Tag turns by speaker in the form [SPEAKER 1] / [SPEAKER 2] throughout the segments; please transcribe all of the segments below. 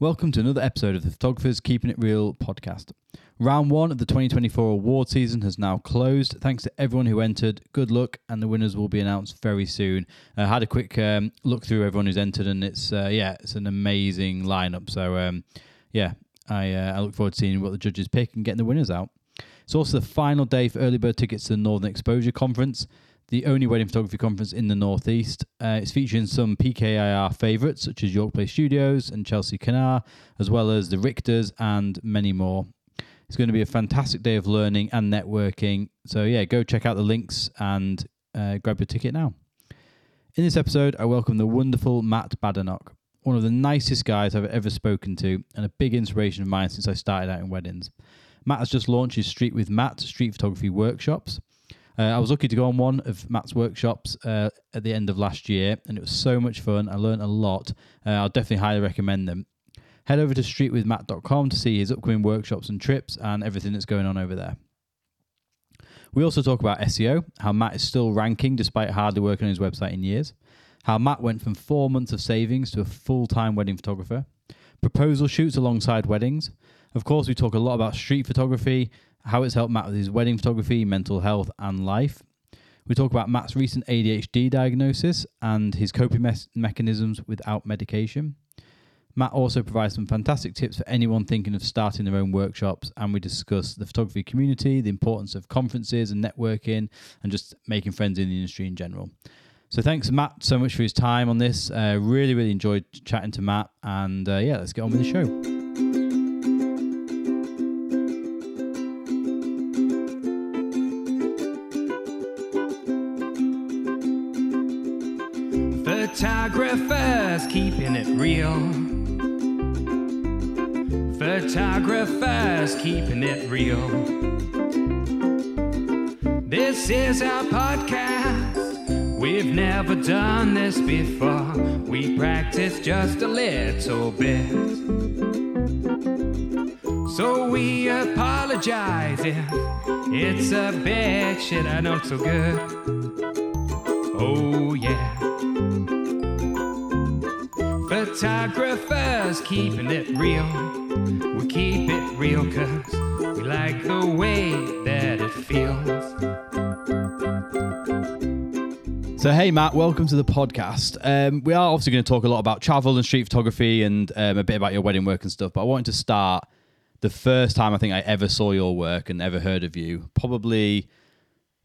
[SPEAKER 1] Welcome to another episode of the Photographers Keeping It Real podcast. Round one of the 2024 award season has now closed. Thanks to everyone who entered. Good luck, and the winners will be announced very soon. I had a quick um, look through everyone who's entered, and it's uh, yeah, it's an amazing lineup. So um, yeah, I uh, I look forward to seeing what the judges pick and getting the winners out. It's also the final day for early bird tickets to the Northern Exposure Conference the only wedding photography conference in the Northeast. Uh, it's featuring some PKIR favourites such as York Place Studios and Chelsea Canar, as well as the Richters and many more. It's going to be a fantastic day of learning and networking. So, yeah, go check out the links and uh, grab your ticket now. In this episode, I welcome the wonderful Matt Badenoch, one of the nicest guys I've ever spoken to, and a big inspiration of mine since I started out in weddings. Matt has just launched his Street with Matt street photography workshops. Uh, I was lucky to go on one of Matt's workshops uh, at the end of last year, and it was so much fun. I learned a lot. Uh, I'll definitely highly recommend them. Head over to streetwithmatt.com to see his upcoming workshops and trips and everything that's going on over there. We also talk about SEO, how Matt is still ranking despite hardly working on his website in years, how Matt went from four months of savings to a full time wedding photographer, proposal shoots alongside weddings. Of course, we talk a lot about street photography, how it's helped Matt with his wedding photography, mental health, and life. We talk about Matt's recent ADHD diagnosis and his coping me- mechanisms without medication. Matt also provides some fantastic tips for anyone thinking of starting their own workshops, and we discuss the photography community, the importance of conferences and networking, and just making friends in the industry in general. So thanks, Matt, so much for his time on this. Uh, really, really enjoyed chatting to Matt, and uh, yeah, let's get on with the show.
[SPEAKER 2] Keeping it real. Photographers keeping it real. This is our podcast. We've never done this before. We practice just a little bit. So we apologize if it's a bit shit. I know so good. Oh, yeah. Photographers keeping it real. We keep it real cause we like the way that it feels.
[SPEAKER 1] So, hey, Matt, welcome to the podcast. Um, we are obviously going to talk a lot about travel and street photography and um, a bit about your wedding work and stuff, but I wanted to start the first time I think I ever saw your work and ever heard of you, probably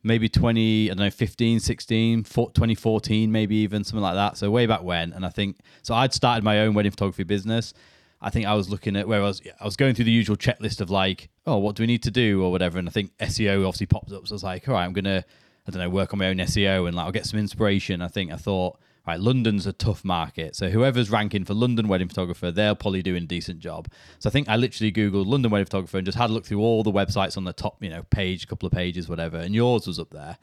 [SPEAKER 1] maybe 20, I don't know, 15, 16, 2014, maybe even something like that. So way back when. And I think, so I'd started my own wedding photography business. I think I was looking at where I was, I was going through the usual checklist of like, oh, what do we need to do or whatever. And I think SEO obviously popped up. So I was like, all right, I'm going to, I don't know, work on my own SEO and like, I'll get some inspiration. I think I thought, right, London's a tough market. So whoever's ranking for London wedding photographer, they're probably doing a decent job. So I think I literally Googled London wedding photographer and just had a look through all the websites on the top, you know, page, couple of pages, whatever. And yours was up there.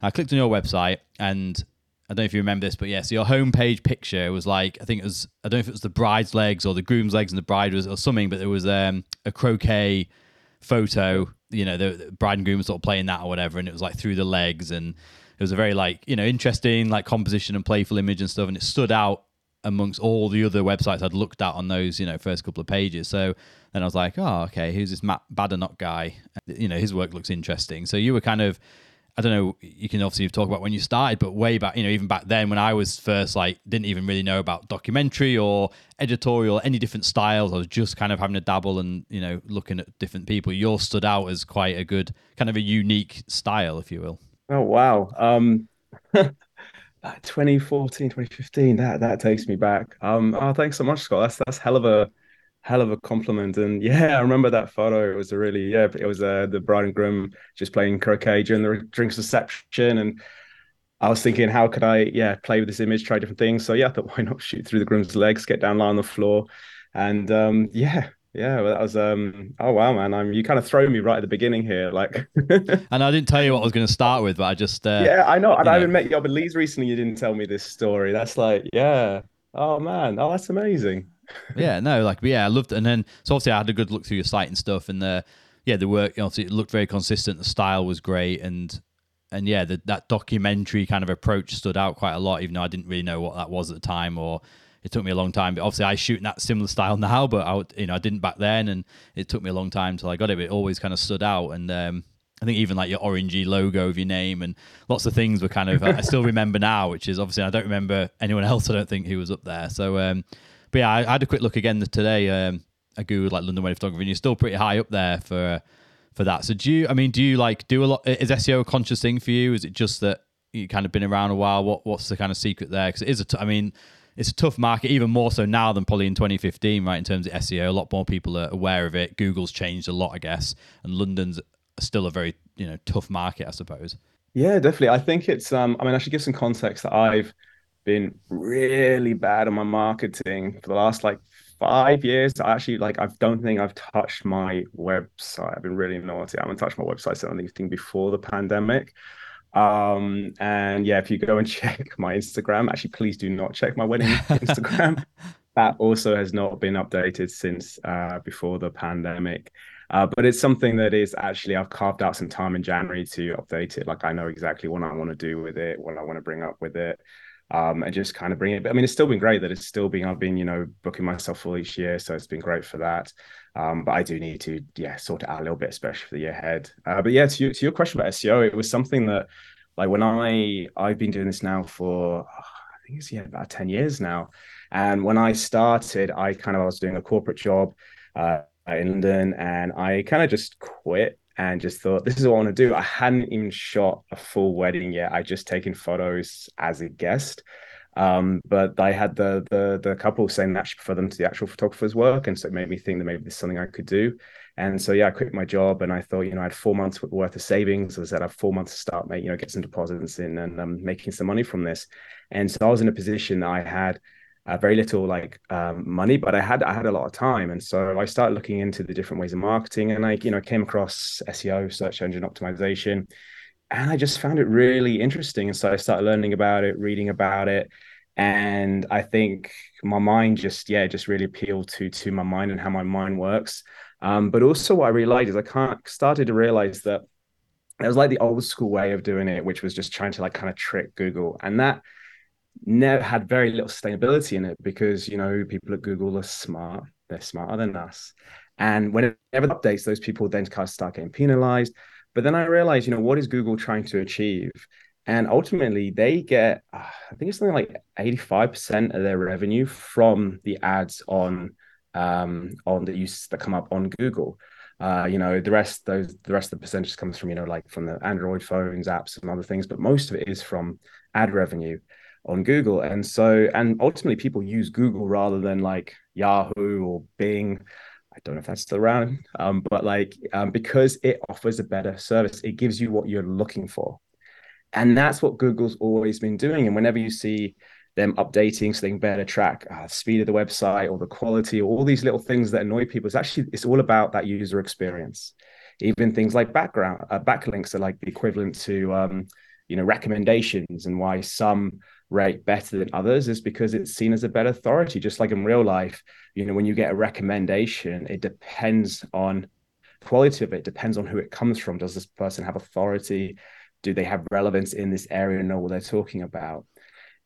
[SPEAKER 1] I clicked on your website and I don't know if you remember this, but yeah, so your homepage picture was like, I think it was, I don't know if it was the bride's legs or the groom's legs and the bride was, or something, but there was um, a croquet photo, you know, the, the bride and groom were sort of playing that or whatever. And it was like through the legs and, it was a very like you know interesting like composition and playful image and stuff, and it stood out amongst all the other websites I'd looked at on those you know first couple of pages. So then I was like, oh okay, who's this Matt Badenoch guy? You know his work looks interesting. So you were kind of I don't know. You can obviously talk about when you started, but way back, you know, even back then when I was first, like, didn't even really know about documentary or editorial, any different styles. I was just kind of having a dabble and you know looking at different people. Yours stood out as quite a good, kind of a unique style, if you will.
[SPEAKER 3] Oh wow. Um 2014, 2015, that that takes me back. Um oh thanks so much, Scott. That's that's hell of a hell of a compliment. And yeah, I remember that photo. It was a really yeah, it was uh the bride and groom just playing croquet during the drinks reception and I was thinking, how could I, yeah, play with this image, try different things. So yeah, I thought, why not shoot through the groom's legs, get down, lie on the floor, and um, yeah, yeah, well, that was um oh wow man, I'm you kind of throw me right at the beginning here, like
[SPEAKER 1] And I didn't tell you what I was gonna start with, but I just uh,
[SPEAKER 3] Yeah, I know. And I haven't met you, but Leeds recently you didn't tell me this story. That's like, yeah. Oh man, oh that's amazing.
[SPEAKER 1] yeah, no, like yeah, I loved it. And then so obviously I had a good look through your site and stuff and the yeah, the work you obviously it looked very consistent, the style was great and and yeah, the, that documentary kind of approach stood out quite a lot, even though I didn't really know what that was at the time or it took me a long time. But obviously, I shoot in that similar style now, but I you know I didn't back then, and it took me a long time till I got it. But it always kind of stood out, and um, I think even like your orangey logo of your name and lots of things were kind of I still remember now, which is obviously I don't remember anyone else. I don't think who was up there. So, um, but yeah, I, I, had a quick look again today. Um, I googled like London wedding photography, and you're still pretty high up there for for that. So do you? I mean, do you like do a lot? Is SEO a conscious thing for you? Is it just that you kind of been around a while? What what's the kind of secret there? Because it is a. T- I mean, it's a tough market, even more so now than probably in 2015, right? In terms of SEO, a lot more people are aware of it. Google's changed a lot, I guess, and London's still a very you know tough market, I suppose.
[SPEAKER 3] Yeah, definitely. I think it's. Um, I mean, I should give some context that I've been really bad on my marketing for the last like five years. I actually like I don't think I've touched my website. I've been really naughty. I haven't touched my website since anything before the pandemic. Um, and yeah, if you go and check my Instagram, actually, please do not check my wedding Instagram. that also has not been updated since uh, before the pandemic. Uh, but it's something that is actually I've carved out some time in January to update it. Like I know exactly what I want to do with it, what I want to bring up with it, um, and just kind of bring it. But I mean, it's still been great that it's still been I've been you know booking myself full each year, so it's been great for that. Um, but I do need to yeah sort it out a little bit, especially for the year ahead. Uh, but yeah, to, to your question about SEO, it was something that like when I I've been doing this now for I think it's yeah about ten years now, and when I started, I kind of I was doing a corporate job. Uh, in London, and I kind of just quit and just thought this is what I want to do. I hadn't even shot a full wedding yet. I'd just taken photos as a guest. Um, but I had the the the couple saying that for them to the actual photographer's work, and so it made me think that maybe there's something I could do. And so yeah, I quit my job, and I thought you know I had four months worth of savings. I said, I have four months to start making you know get some deposits in and um, making some money from this. And so I was in a position that I had uh, very little like um, money, but I had I had a lot of time, and so I started looking into the different ways of marketing, and I you know came across SEO, search engine optimization, and I just found it really interesting, and so I started learning about it, reading about it, and I think my mind just yeah just really appealed to to my mind and how my mind works, um, but also what I realized is I can't started to realize that it was like the old school way of doing it, which was just trying to like kind of trick Google, and that never had very little sustainability in it because you know people at Google are smart. They're smarter than us. And whenever updates, those people then kind of start getting penalized. But then I realized, you know, what is Google trying to achieve? And ultimately, they get, uh, I think it's something like 85% of their revenue from the ads on um, on the uses that come up on Google. Uh, you know, the rest, those the rest of the percentage comes from, you know, like from the Android phones, apps, and other things, but most of it is from ad revenue on Google. And so, and ultimately, people use Google rather than like Yahoo or Bing. I don't know if that's still around, um, but like um, because it offers a better service, it gives you what you're looking for. And that's what Google's always been doing. And whenever you see them updating so they can better track uh, speed of the website or the quality or all these little things that annoy people, it's actually it's all about that user experience. Even things like background uh, backlinks are like the equivalent to um, you know recommendations and why some rate better than others is because it's seen as a better authority. Just like in real life you know when you get a recommendation it depends on quality of it depends on who it comes from. Does this person have authority? Do they have relevance in this area and know what they're talking about?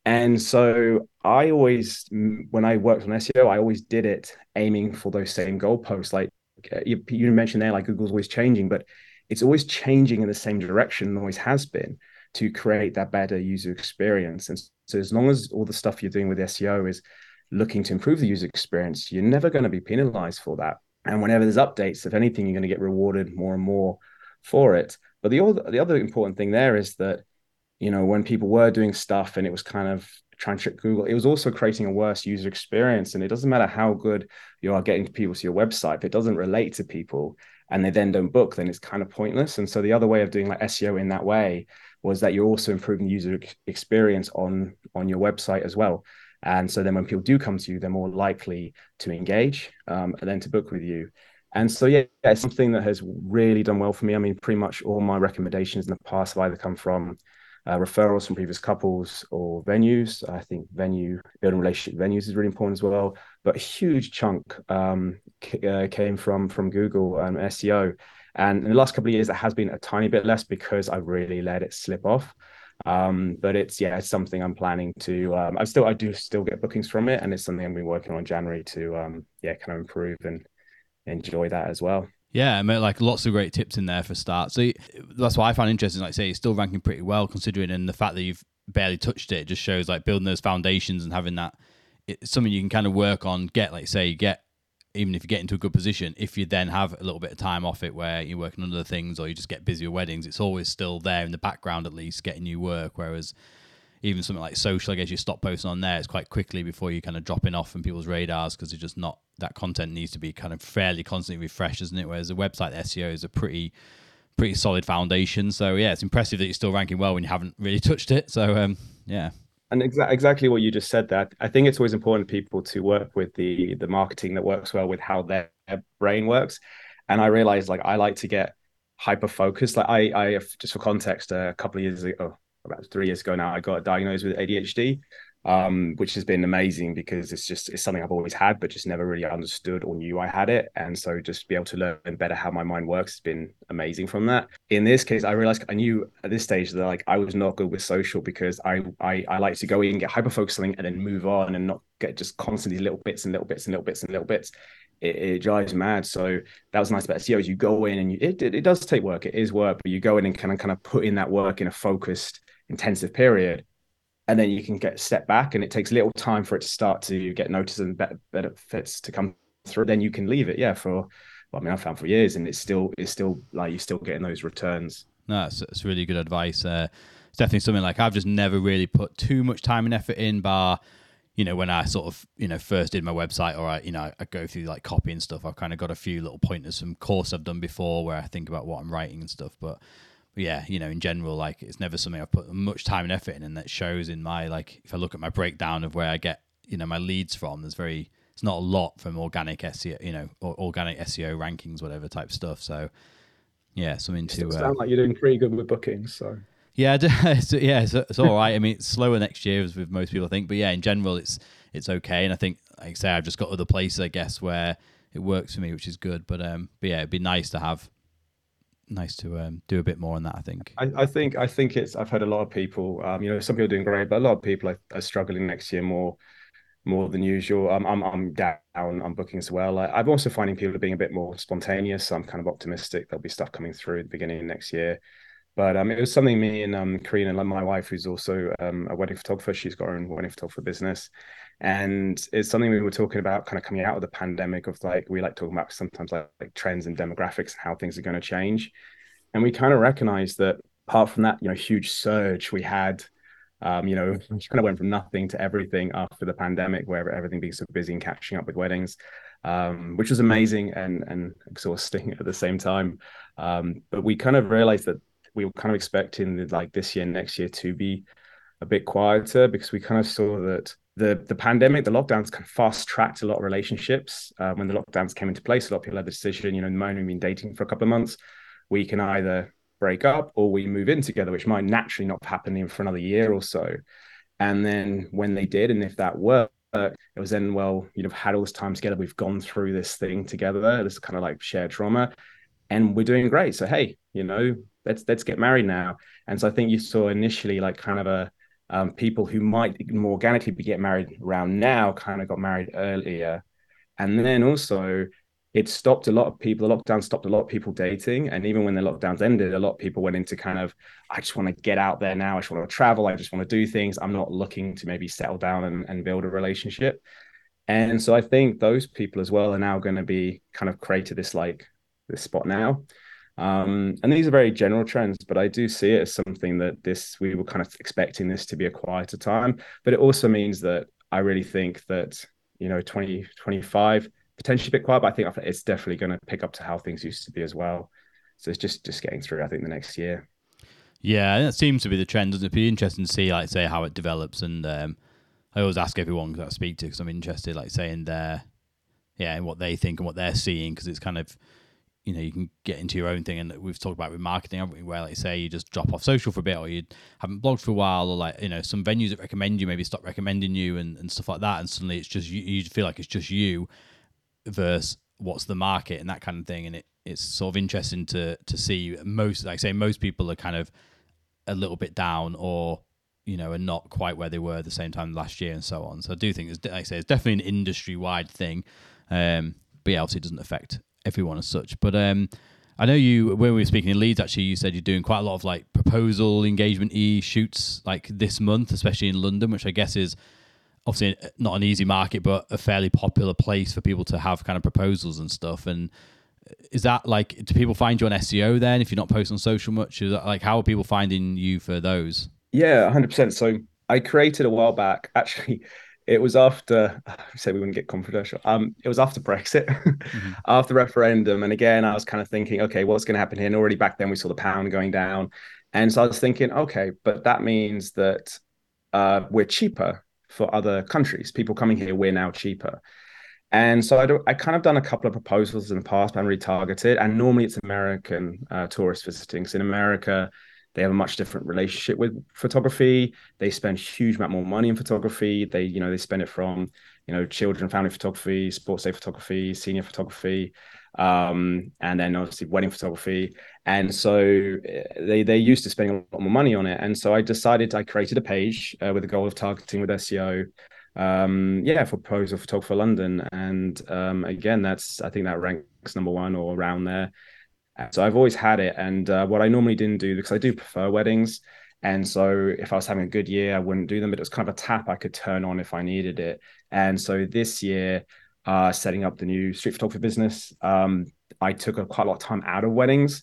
[SPEAKER 3] And so i always when i worked on seo i always did it aiming for those same goalposts. Like uh, you, you mentioned there like google's always changing but it's always changing in the same direction and always has been to create that better user experience. And so, as long as all the stuff you're doing with SEO is looking to improve the user experience, you're never going to be penalized for that. And whenever there's updates, if anything, you're going to get rewarded more and more for it. But the other, the other important thing there is that, you know, when people were doing stuff and it was kind of trying to trick Google, it was also creating a worse user experience. And it doesn't matter how good you are getting people to your website, if it doesn't relate to people and they then don't book, then it's kind of pointless. And so the other way of doing like SEO in that way was that you're also improving user experience on on your website as well. And so then when people do come to you, they're more likely to engage um, and then to book with you. And so yeah, it's something that has really done well for me. I mean, pretty much all my recommendations in the past have either come from uh, referrals from previous couples or venues. I think venue building relationship venues is really important as well. But a huge chunk um, uh, came from from Google and SEO. And in the last couple of years, it has been a tiny bit less because I really let it slip off. Um, but it's yeah, it's something I'm planning to. Um, I still I do still get bookings from it, and it's something I've been working on January to um, yeah, kind of improve and enjoy that as well.
[SPEAKER 1] Yeah, I mean, like lots of great tips in there for start. So that's why I find interesting. Like, say, it's still ranking pretty well considering, and the fact that you've barely touched it just shows like building those foundations and having that. It's something you can kind of work on. Get like say, you get even if you get into a good position, if you then have a little bit of time off it where you're working on other things or you just get busy with weddings, it's always still there in the background at least getting you work. Whereas even something like social, I guess you stop posting on there, it's quite quickly before you kind of dropping off from people's radars because it's just not that content needs to be kind of fairly constantly refreshed, doesn't it? Whereas the website SEO is a pretty pretty solid foundation. So yeah, it's impressive that you're still ranking well when you haven't really touched it. So um, yeah
[SPEAKER 3] and exa- exactly what you just said that i think it's always important people to work with the the marketing that works well with how their brain works. And i realized like i like to get hyper focused like i i just for context a couple of years ago oh, about three years ago now i got diagnosed with adhd um, which has been amazing because it's just it's something I've always had, but just never really understood or knew I had it. And so just be able to learn better how my mind works has been amazing from that. In this case, I realized I knew at this stage that like I was not good with social because I I, I like to go in, get hyper focused something, and then move on and not get just constantly little bits and little bits and little bits and little bits. It, it, drives mad. So that was nice about SEO is you go in and you, it, it, it does take work. It is work, but you go in and kind of kind of put in that work in a focused, intensive period and then you can get step back and it takes little time for it to start to get noticed and better benefits to come through then you can leave it yeah for well, i mean i found for years and it's still it's still like you're still getting those returns.
[SPEAKER 1] No that's, that's really good advice uh, it's definitely something like i've just never really put too much time and effort in bar you know when i sort of you know first did my website or i you know i go through like copy and stuff i've kind of got a few little pointers from course i've done before where i think about what i'm writing and stuff but yeah, you know, in general, like it's never something I've put much time and effort in, and that shows in my like if I look at my breakdown of where I get you know my leads from. There's very it's not a lot from organic SEO, you know, or organic SEO rankings, whatever type stuff. So yeah, something to
[SPEAKER 3] uh, sound like you're doing pretty good with bookings. So
[SPEAKER 1] yeah, it's, yeah, it's, it's all right. I mean, it's slower next year as with most people I think, but yeah, in general, it's it's okay. And I think, like I say, I've just got other places, I guess, where it works for me, which is good. But um, but yeah, it'd be nice to have nice to um, do a bit more on that. I think.
[SPEAKER 3] I, I, think I think it's. I've heard a lot of people. Um, you know, some people are doing great, but a lot of people are, are struggling next year more, more than usual. I'm I'm, I'm down on booking as well. I, I'm also finding people are being a bit more spontaneous. So I'm kind of optimistic there'll be stuff coming through at the beginning of next year. But um, it was something me and um, Karina, my wife, who's also um, a wedding photographer. She's got her own wedding photographer business, and it's something we were talking about, kind of coming out of the pandemic. Of like we like talking about sometimes like, like trends and demographics and how things are going to change, and we kind of recognized that apart from that, you know, huge surge we had. Um, you know, we kind of went from nothing to everything after the pandemic, where everything being so busy and catching up with weddings, um, which was amazing and and exhausting at the same time. Um, but we kind of realized that we were kind of expecting like this year, next year to be a bit quieter because we kind of saw that the the pandemic, the lockdowns kind of fast tracked a lot of relationships. Uh, when the lockdowns came into place, a lot of people had the decision, you know, moment we've been dating for a couple of months, we can either break up or we move in together, which might naturally not happen for another year or so. And then when they did, and if that worked, it was then, well, you know, had all this time together. We've gone through this thing together. This kind of like shared trauma, and we're doing great. So hey, you know, let's let's get married now. And so I think you saw initially like kind of a um, people who might more organically be get married around now kind of got married earlier, and then also it stopped a lot of people. The lockdown stopped a lot of people dating, and even when the lockdowns ended, a lot of people went into kind of I just want to get out there now. I just want to travel. I just want to do things. I'm not looking to maybe settle down and, and build a relationship. And so I think those people as well are now going to be kind of created this like this spot now um, and these are very general trends, but I do see it as something that this we were kind of expecting this to be a quieter time. But it also means that I really think that you know 2025 potentially a bit quiet, but I think it's definitely going to pick up to how things used to be as well. So it's just just getting through. I think the next year.
[SPEAKER 1] Yeah, that seems to be the trend. Doesn't it? be interesting to see, like, say, how it develops. And um, I always ask everyone that I speak to because I'm interested, like, saying their, yeah, and what they think and what they're seeing because it's kind of you know you can get into your own thing and we've talked about with marketing where like say you just drop off social for a bit or you haven't blogged for a while or like you know some venues that recommend you maybe stop recommending you and, and stuff like that and suddenly it's just you, you feel like it's just you versus what's the market and that kind of thing and it it's sort of interesting to to see most like I say most people are kind of a little bit down or you know are not quite where they were at the same time last year and so on. So I do think it's like I say it's definitely an industry wide thing. Um, but yeah, obviously it doesn't affect everyone as such. But um, I know you when we were speaking in Leeds, actually, you said you're doing quite a lot of like proposal engagement e shoots like this month, especially in London, which I guess is obviously not an easy market, but a fairly popular place for people to have kind of proposals and stuff. And is that like do people find you on SEO then if you're not posting on social much? Is that, like how are people finding you for those?
[SPEAKER 3] Yeah, hundred percent. So I created a while back actually it was after say we wouldn't get controversial. Um, it was after Brexit, mm-hmm. after referendum, and again, I was kind of thinking, okay, what's going to happen here? And already back then, we saw the pound going down, and so I was thinking, okay, but that means that uh, we're cheaper for other countries. People coming here, we're now cheaper. And so I, do, I kind of done a couple of proposals in the past, but I'm retargeted. And normally it's American uh, tourists visiting. So in America, they have a much different relationship with photography. They spend huge amount more money in photography. They, you know, they spend it from, you know, children, family photography, sports day photography, senior photography, um, and then obviously wedding photography. And so eh, they they used to spending a lot more money on it. And so I decided I created a page uh, with the goal of targeting with SEO. Um, yeah, for proposal photographer London, and um, again, that's I think that ranks number one or around there. So I've always had it. And uh, what I normally didn't do, because I do prefer weddings. And so if I was having a good year, I wouldn't do them, but it was kind of a tap I could turn on if I needed it. And so this year, uh, setting up the new street photography business, um, I took a, quite a lot of time out of weddings.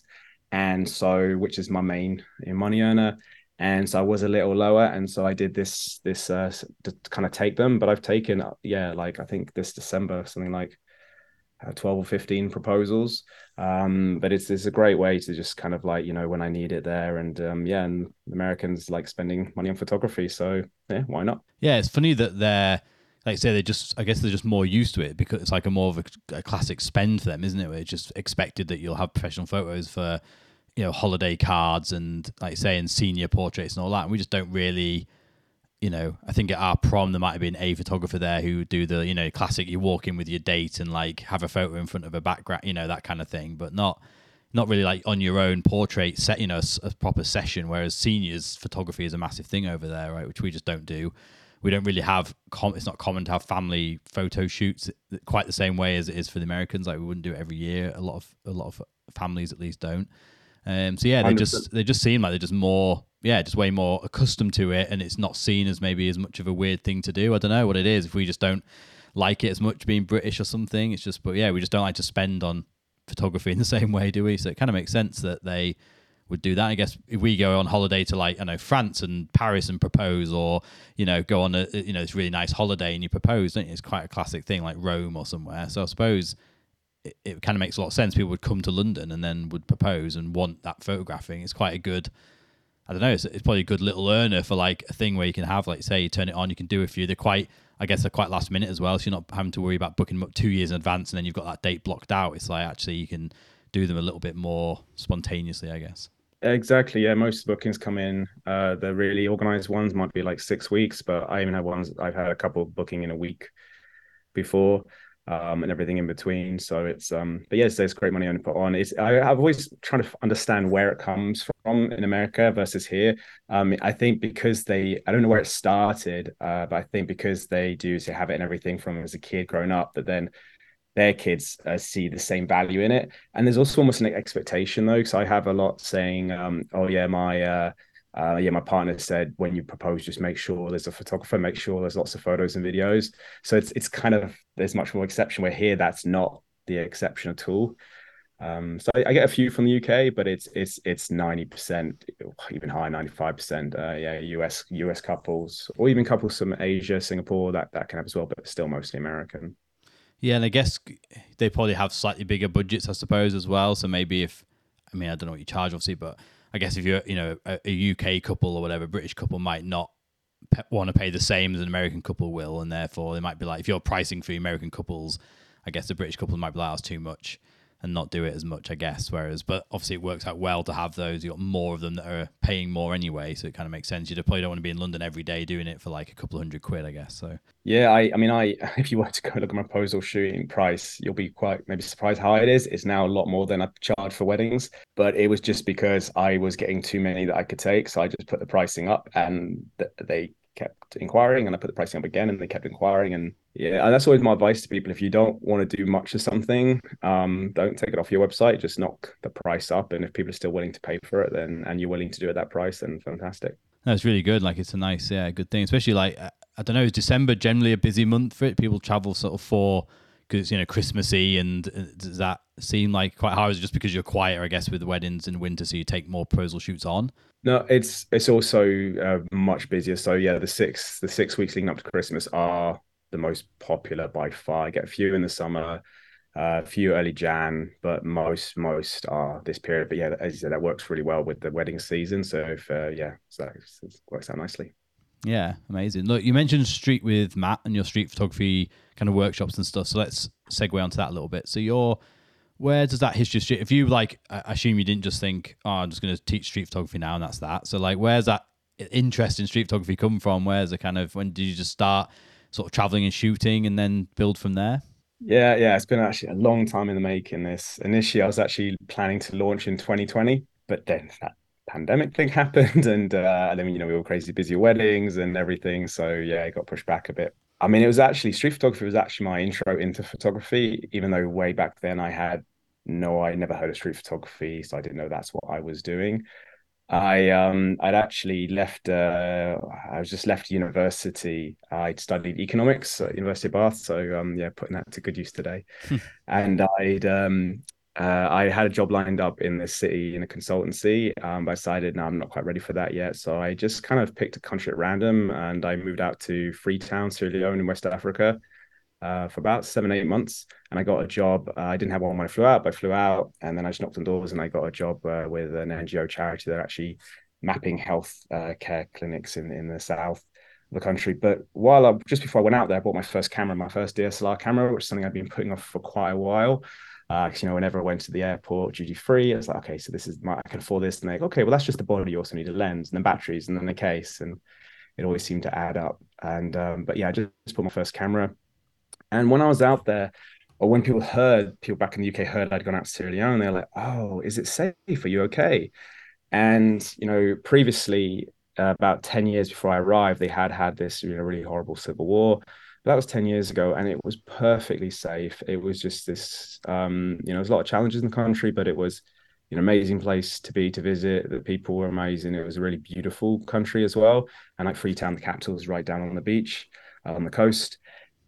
[SPEAKER 3] And so, which is my main money earner. And so I was a little lower. And so I did this, this uh, to kind of take them. But I've taken, yeah, like I think this December, something like uh, 12 or 15 proposals. Um, but it's it's a great way to just kind of like you know when i need it there. And um, yeah and americans like spending money on photography. So yeah why not?
[SPEAKER 1] Yeah it's funny that they're like say they just I guess they're just more used to it because it's like a more of a, a classic spend for them, isn't it? Where it's just expected that you'll have professional photos for you know holiday cards and like say and senior portraits and all that, and we just don't really you know, I think at our prom there might have been a photographer there who would do the, you know, classic you walk in with your date and like have a photo in front of a background, you know, that kind of thing, but not not really like on your own portrait set, you know, a, a proper session. Whereas seniors photography is a massive thing over there, right? Which we just don't do. We don't really have. Com- it's not common to have family photo shoots quite the same way as it is for the Americans. Like we wouldn't do it every year. A lot of a lot of families at least don't. Um, so yeah, they just they just seem like they're just more yeah, just way more accustomed to it, and it's not seen as maybe as much of a weird thing to do. I don't know what it is. If we just don't like it as much being British or something, it's just. But yeah, we just don't like to spend on photography in the same way, do we? So it kind of makes sense that they would do that. I guess if we go on holiday to like I know France and Paris and propose, or you know go on a you know this really nice holiday and you propose, don't you? It's quite a classic thing like Rome or somewhere. So I suppose it, it kind of makes a lot of sense. People would come to London and then would propose and want that photographing. It's quite a good I don't know. It's, it's, probably a good little earner for like a thing where you can have like say you turn it on, you can do a few. They're quite, I guess, they're quite last minute as well. So you're not having to worry about booking them up two years in advance and then you've got that date blocked out. It's like actually you can do them a little bit more spontaneously, I guess.
[SPEAKER 3] Exactly. Yeah, most bookings come in. Uh, the really organized ones might be like six weeks, but I even have ones. I've had a couple booking in a week before um, and everything in between. So it's um, but yes, there's great money on put on. It's I, have always trying to understand where it comes from in America versus here. Um, I think because they, I don't know where it started, uh, but I think because they do so have it and everything from as a kid growing up, but then their kids uh, see the same value in it. And there's also almost an expectation though, because I have a lot saying, um, oh yeah, my uh, uh, yeah, my partner said when you propose, just make sure there's a photographer, make sure there's lots of photos and videos. So it's it's kind of there's much more exception where here that's not the exception at all. Um, so I, I, get a few from the UK, but it's it's it's ninety percent, even higher, ninety five percent. Uh, yeah, US US couples or even couples from Asia, Singapore that that can have as well, but still mostly American.
[SPEAKER 1] Yeah, and I guess they probably have slightly bigger budgets, I suppose, as well. So maybe if I mean I don't know what you charge, obviously, but I guess if you're you know a, a UK couple or whatever, British couple might not pe- want to pay the same as an American couple will, and therefore they might be like if you're pricing for American couples, I guess the British couple might be like that's too much. And not do it as much, I guess. Whereas, but obviously, it works out well to have those. You got more of them that are paying more anyway, so it kind of makes sense. You probably don't want to be in London every day doing it for like a couple of hundred quid, I guess. So
[SPEAKER 3] yeah, I, I mean, I if you were to go look at my proposal shooting price, you'll be quite maybe surprised how it is. It's now a lot more than I charge for weddings, but it was just because I was getting too many that I could take, so I just put the pricing up, and th- they kept inquiring and I put the pricing up again and they kept inquiring and yeah and that's always my advice to people if you don't want to do much of something um don't take it off your website just knock the price up and if people are still willing to pay for it then and you're willing to do it at that price then fantastic
[SPEAKER 1] that's really good like it's a nice yeah good thing especially like I don't know is December generally a busy month for it people travel sort of for because it's you know Christmassy and uh, does that seem like quite hard? Is it just because you're quieter, I guess, with weddings in winter, so you take more proposal shoots on?
[SPEAKER 3] No, it's it's also uh, much busier. So yeah, the six the six weeks leading up to Christmas are the most popular by far. I get a few in the summer, uh, a few early Jan, but most most are this period. But yeah, as you said, that works really well with the wedding season. So if uh, yeah, so it works out nicely.
[SPEAKER 1] Yeah, amazing. Look, you mentioned street with Matt and your street photography kind of workshops and stuff. So let's segue onto that a little bit. So you're where does that history street if you like I assume you didn't just think, Oh, I'm just gonna teach street photography now and that's that. So like where's that interest in street photography come from? Where's the kind of when did you just start sort of traveling and shooting and then build from there?
[SPEAKER 3] Yeah, yeah, it's been actually a long time in the making. This initially, I was actually planning to launch in 2020, but then that pandemic thing happened, and, uh, and then you know we were crazy busy weddings and everything. So yeah, it got pushed back a bit. I mean, it was actually street photography was actually my intro into photography, even though way back then I had no, I never heard of street photography, so I didn't know that's what I was doing. I um I'd actually left uh I was just left university. I'd studied economics at University of Bath, so um yeah, putting that to good use today. Hmm. and I'd um uh, I had a job lined up in the city in a consultancy, um, but I decided no, I'm not quite ready for that yet. So I just kind of picked a country at random and I moved out to Freetown, Sierra Leone in West Africa uh, for about seven, eight months. And I got a job. Uh, I didn't have one when I flew out, but I flew out and then I just knocked on doors and I got a job uh, with an NGO charity that actually mapping health uh, care clinics in, in the south of the country. But while I, just before I went out there, I bought my first camera, my first DSLR camera, which is something I've been putting off for quite a while because uh, you know whenever I went to the airport duty free, I was like, okay, so this is my I can afford this, and they like, okay, well that's just the body. You also need a lens and then batteries and then the case, and it always seemed to add up. And um, but yeah, I just, just put my first camera, and when I was out there, or when people heard people back in the UK heard I'd gone out to Sierra Leone, they're like, oh, is it safe? Are you okay? And you know, previously uh, about 10 years before I arrived, they had had this you know really horrible civil war. That was 10 years ago and it was perfectly safe. It was just this um, you know there's a lot of challenges in the country but it was an amazing place to be to visit. The people were amazing. It was a really beautiful country as well. And like freetown the capital is right down on the beach uh, on the coast.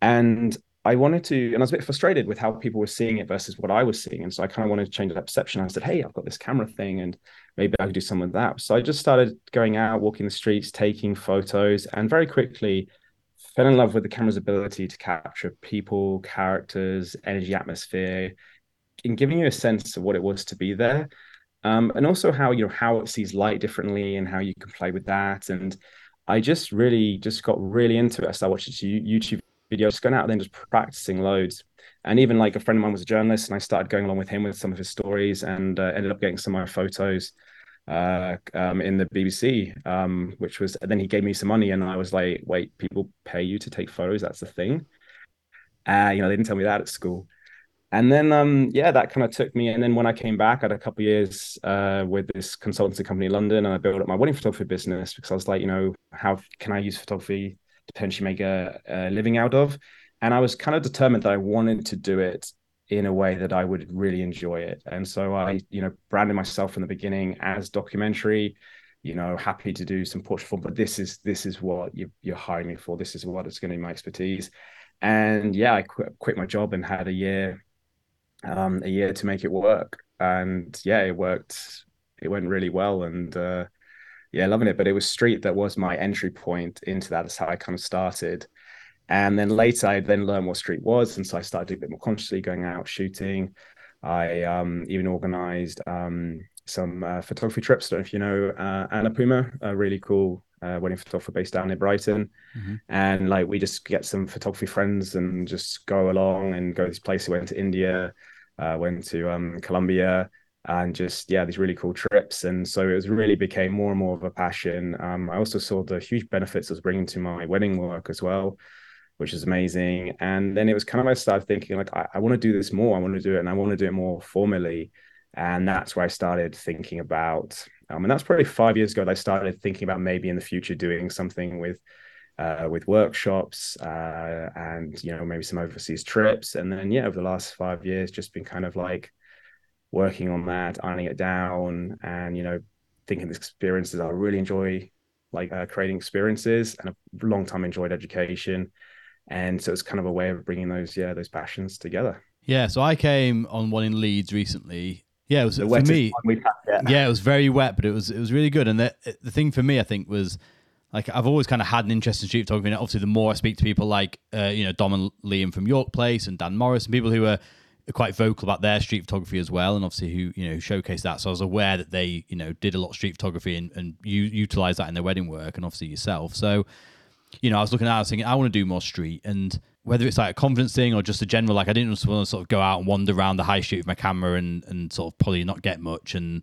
[SPEAKER 3] And I wanted to, and I was a bit frustrated with how people were seeing it versus what I was seeing. And so I kind of wanted to change that perception. I said, Hey, I've got this camera thing and maybe I could do some of that. So I just started going out, walking the streets, taking photos, and very quickly fell in love with the camera's ability to capture people, characters, energy, atmosphere, and giving you a sense of what it was to be there. Um, and also how you know how it sees light differently and how you can play with that. And I just really just got really into it. I started watching YouTube videos, just going out there and just practicing loads. And even like a friend of mine was a journalist, and I started going along with him with some of his stories, and uh, ended up getting some of my photos uh, um, in the BBC, um, which was then he gave me some money, and I was like, "Wait, people pay you to take photos? That's the thing." Uh, you know, they didn't tell me that at school. And then, um, yeah, that kind of took me. And then when I came back, I had a couple years uh, with this consultancy company in London, and I built up my wedding photography business because I was like, you know, how can I use photography to potentially make a, a living out of? And I was kind of determined that I wanted to do it in a way that I would really enjoy it. And so I, you know, branded myself from the beginning as documentary, you know, happy to do some portrait film, but this is this is what you, you're hiring me for. This is what is going to be my expertise. And yeah, I quit, quit my job and had a year, um, a year to make it work. And yeah, it worked. It went really well, and uh, yeah, loving it. But it was street that was my entry point into that. That's how I kind of started. And then later, I then learned what street was, and so I started doing a bit more consciously, going out shooting. I um, even organised um, some uh, photography trips. I don't know if you know uh, Anna Pumer, a really cool uh, wedding photographer based down in Brighton. Mm-hmm. And like we just get some photography friends and just go along and go to this place. We went to India, uh, went to um, Colombia, and just yeah, these really cool trips. And so it was really became more and more of a passion. Um, I also saw the huge benefits it was bringing to my wedding work as well, which is amazing. And then it was kind of I started thinking like I, I want to do this more. I want to do it, and I want to do it more formally. And that's where I started thinking about, um, and that's probably five years ago that I started thinking about maybe in the future doing something with uh, with workshops uh, and you know maybe some overseas trips and then yeah over the last five years just been kind of like working on that ironing it down and you know thinking the experiences i really enjoy like uh, creating experiences and a long time enjoyed education and so it's kind of a way of bringing those yeah those passions together
[SPEAKER 1] yeah so i came on one in leeds recently yeah, it was the for me. Yeah, it was very wet, but it was it was really good. And the the thing for me, I think, was like I've always kind of had an interest in street photography. And obviously, the more I speak to people like uh, you know Dom and Liam from York Place and Dan Morris and people who are quite vocal about their street photography as well, and obviously who you know showcase that. So I was aware that they you know did a lot of street photography and and you utilize that in their wedding work, and obviously yourself. So you know, I was looking at, it, I was thinking, I want to do more street, and whether it's like a confidence thing or just a general, like I didn't just want to sort of go out and wander around the high street with my camera and and sort of probably not get much, and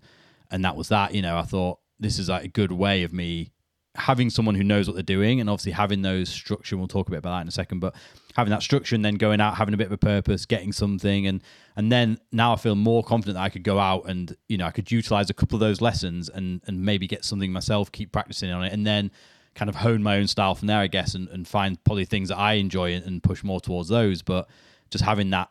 [SPEAKER 1] and that was that. You know, I thought this is like a good way of me having someone who knows what they're doing and obviously having those structure we'll talk a bit about that in a second but having that structure and then going out having a bit of a purpose getting something and and then now i feel more confident that i could go out and you know i could utilize a couple of those lessons and and maybe get something myself keep practicing on it and then kind of hone my own style from there i guess and, and find probably things that i enjoy and, and push more towards those but just having that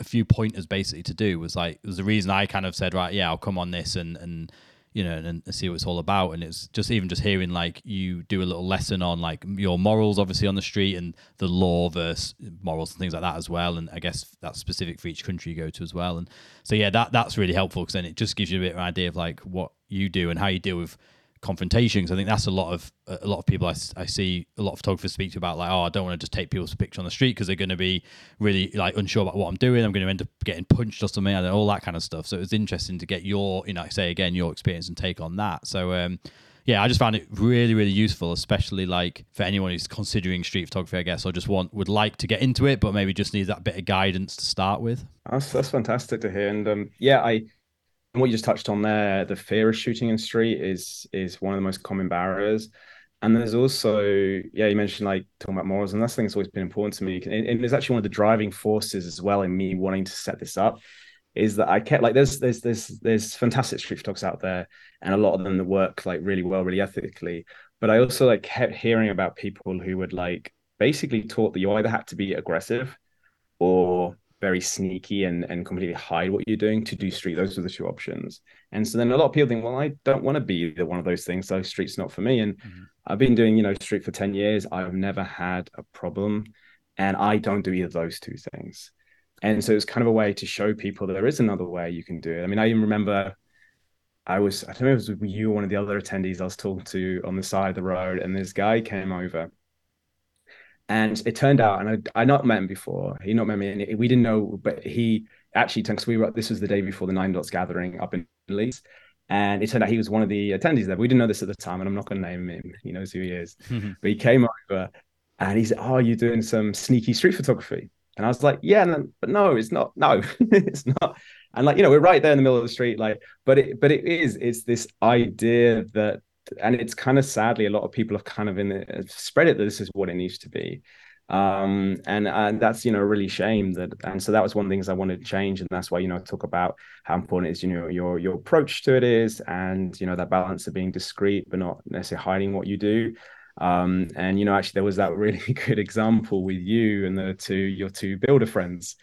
[SPEAKER 1] a few pointers basically to do was like was the reason i kind of said right yeah i'll come on this and and you know, and, and, see what it's all about. And it's just even just hearing like you do a little lesson on like your morals, obviously on the street, and the law versus morals and things like that as well. And I guess that's specific for each country you go to as well. And so yeah, that that's really helpful because then it just gives you a bit of an idea of like what you do and how you deal with confrontations. I think that's a lot of a lot of people I, I see a lot of photographers speak to about like, oh, I don't want to just take people's picture on the street because they're going to be really like unsure about what I'm doing. I'm going to end up getting punched or something, and all that kind of stuff. So it was interesting to get your, you know, say again your experience and take on that. So um, yeah, I just found it really, really useful, especially like for anyone who's considering street photography, I guess, or just want would like to get into it, but maybe just needs that bit of guidance to start with.
[SPEAKER 3] That's that's fantastic to hear, and um, yeah, I what you just touched on there, the fear of shooting in street is is one of the most common barriers. And there's also, yeah, you mentioned like talking about morals, and that's thing that's always been important to me. And, and it's actually one of the driving forces as well in me wanting to set this up, is that I kept like there's there's there's there's fantastic street photographers out there, and a lot of them that work like really well, really ethically. But I also like kept hearing about people who would like basically taught that you either had to be aggressive or very sneaky and, and completely hide what you're doing to do street. Those are the two options. And so then a lot of people think, well, I don't want to be the one of those things. So street's not for me. And mm-hmm. I've been doing, you know, street for 10 years. I've never had a problem. And I don't do either of those two things. And so it's kind of a way to show people that there is another way you can do it. I mean, I even remember I was, I don't know if it was you or one of the other attendees I was talking to on the side of the road, and this guy came over and it turned out, and I I not met him before. He not met me, and we didn't know, but he actually because we were this was the day before the NineDots gathering up in Leeds, and it turned out he was one of the attendees there. We didn't know this at the time, and I'm not going to name him. He knows who he is, but he came over, and he said, "Oh, you're doing some sneaky street photography." And I was like, "Yeah, no, but no, it's not. No, it's not." And like you know, we're right there in the middle of the street, like, but it, but it is. It's this idea that and it's kind of sadly a lot of people have kind of in the, spread it that this is what it needs to be. Um, and and that's you know really shame that and so that was one of the things I wanted to change and that's why you know I talk about how important is you know your your approach to it is and you know that balance of being discreet but not necessarily hiding what you do. Um, and you know actually there was that really good example with you and the two your two builder friends.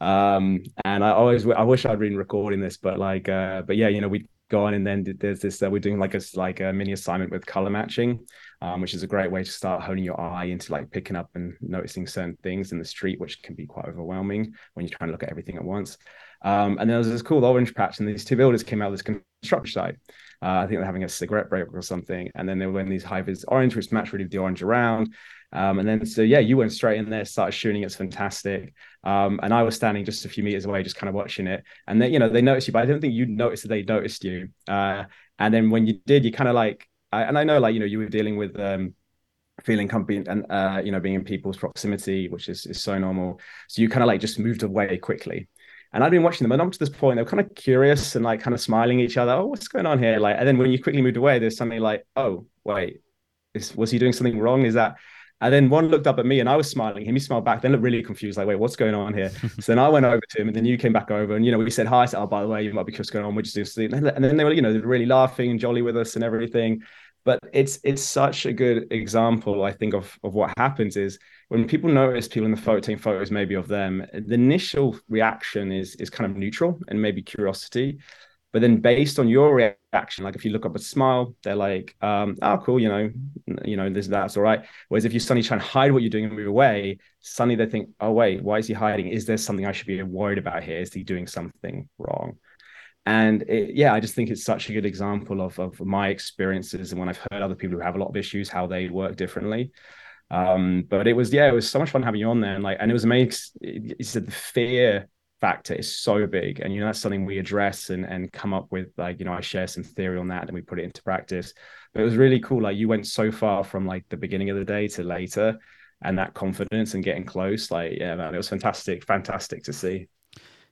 [SPEAKER 3] Um, and I always I wish I'd been recording this but like uh, but yeah you know we go on and then there's this uh, we're doing like a like a mini assignment with color matching um, which is a great way to start honing your eye into like picking up and noticing certain things in the street which can be quite overwhelming when you're trying to look at everything at once. Um, and there was this cool orange patch and these two builders came out of this construction site. Uh, I think they're having a cigarette break or something and then they were in these high vis orange which matched really the orange around um, and then so yeah, you went straight in there, started shooting. It's fantastic. Um, and I was standing just a few meters away, just kind of watching it. And then you know they noticed you, but I don't think you noticed that they noticed you. Uh, and then when you did, you kind of like, I, and I know like you know you were dealing with um, feeling comfy and uh, you know being in people's proximity, which is is so normal. So you kind of like just moved away quickly. And I'd been watching them, and up to this point, they were kind of curious and like kind of smiling at each other. Oh, what's going on here? Like, and then when you quickly moved away, there's something like, oh, wait, is, was he doing something wrong? Is that? And then one looked up at me, and I was smiling. Him, he smiled back. Then looked really confused, like, wait, what's going on here? so then I went over to him, and then you came back over, and you know, we said hi. I said, oh, by the way, you might be curious what's going on. We're just doing something. And then they were, you know, really laughing and jolly with us and everything. But it's it's such a good example, I think, of of what happens is when people notice people in the photo taking photos maybe of them, the initial reaction is is kind of neutral and maybe curiosity. But then based on your reaction, like if you look up a smile, they're like, um, oh, cool, you know, you know, this, that's all right. Whereas if you suddenly try and hide what you're doing and move away, suddenly they think, oh, wait, why is he hiding? Is there something I should be worried about here? Is he doing something wrong? And it, yeah, I just think it's such a good example of, of my experiences and when I've heard other people who have a lot of issues, how they work differently. Um, but it was yeah, it was so much fun having you on there, and like, and it was amazing. You said the fear factor is so big, and you know that's something we address and and come up with. Like, you know, I share some theory on that, and we put it into practice. But it was really cool. Like, you went so far from like the beginning of the day to later, and that confidence and getting close. Like, yeah, man, it was fantastic, fantastic to see.